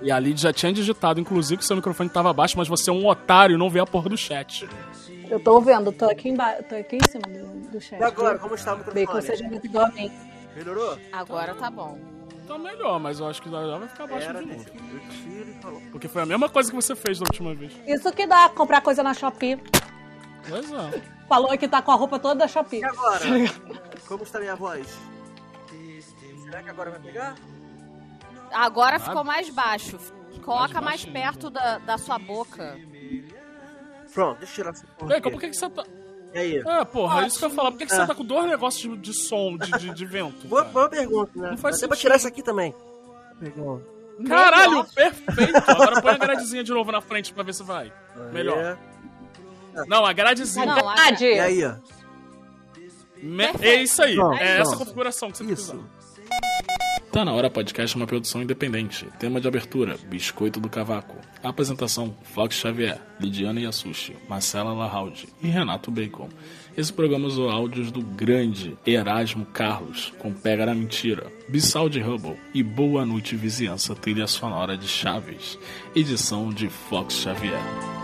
E a Lid já tinha digitado, inclusive, que seu microfone estava baixo, mas você é um otário e não vê a porra do chat. Eu tô vendo, tô aqui embaixo, tô aqui em cima do, do chat. E agora? Como está o Bacon microfone? seja muito igual a mim. Melhorou? Agora tá bom. Tá melhor, mas eu acho que já vai ficar baixo Era, de novo. Porque foi a mesma coisa que você fez da última vez. Isso que dá comprar coisa na Shopee. Pois é. Falou que tá com a roupa toda da Shopee. E agora? Como está minha voz? Será que agora vai pegar? Agora Nada. ficou mais baixo. Coloca Mais mais, perto da, da sua boca. Pronto, deixa eu tirar essa porra. Aqui. por que, que você tá. E aí? É, porra, é isso que eu ia falar. Por que, que você Ah. tá com dois negócios de, de som, de, de, de vento? Boa, boa pergunta, né? Não faz pra sentido. tirar isso aqui também. Pegar. Caralho, perfeito! Agora põe a gradezinha de novo na frente pra ver se vai. Melhor. É. Não, a gradezinha. Não, a- Verdade. E aí, ó? Me- É isso aí. Pronto, é essa configuração que você Isso. precisa. Tá na hora podcast uma produção independente. Tema de abertura: Biscoito do Cavaco. Apresentação: Fox Xavier, Lidiana Yasushi, Marcela Lahaldi e Renato Bacon. Esse programa usou áudios do grande Erasmo Carlos, com Pega na Mentira, Bissal de Hubble e Boa Noite Vizinhança, trilha sonora de Chaves. Edição de Fox Xavier.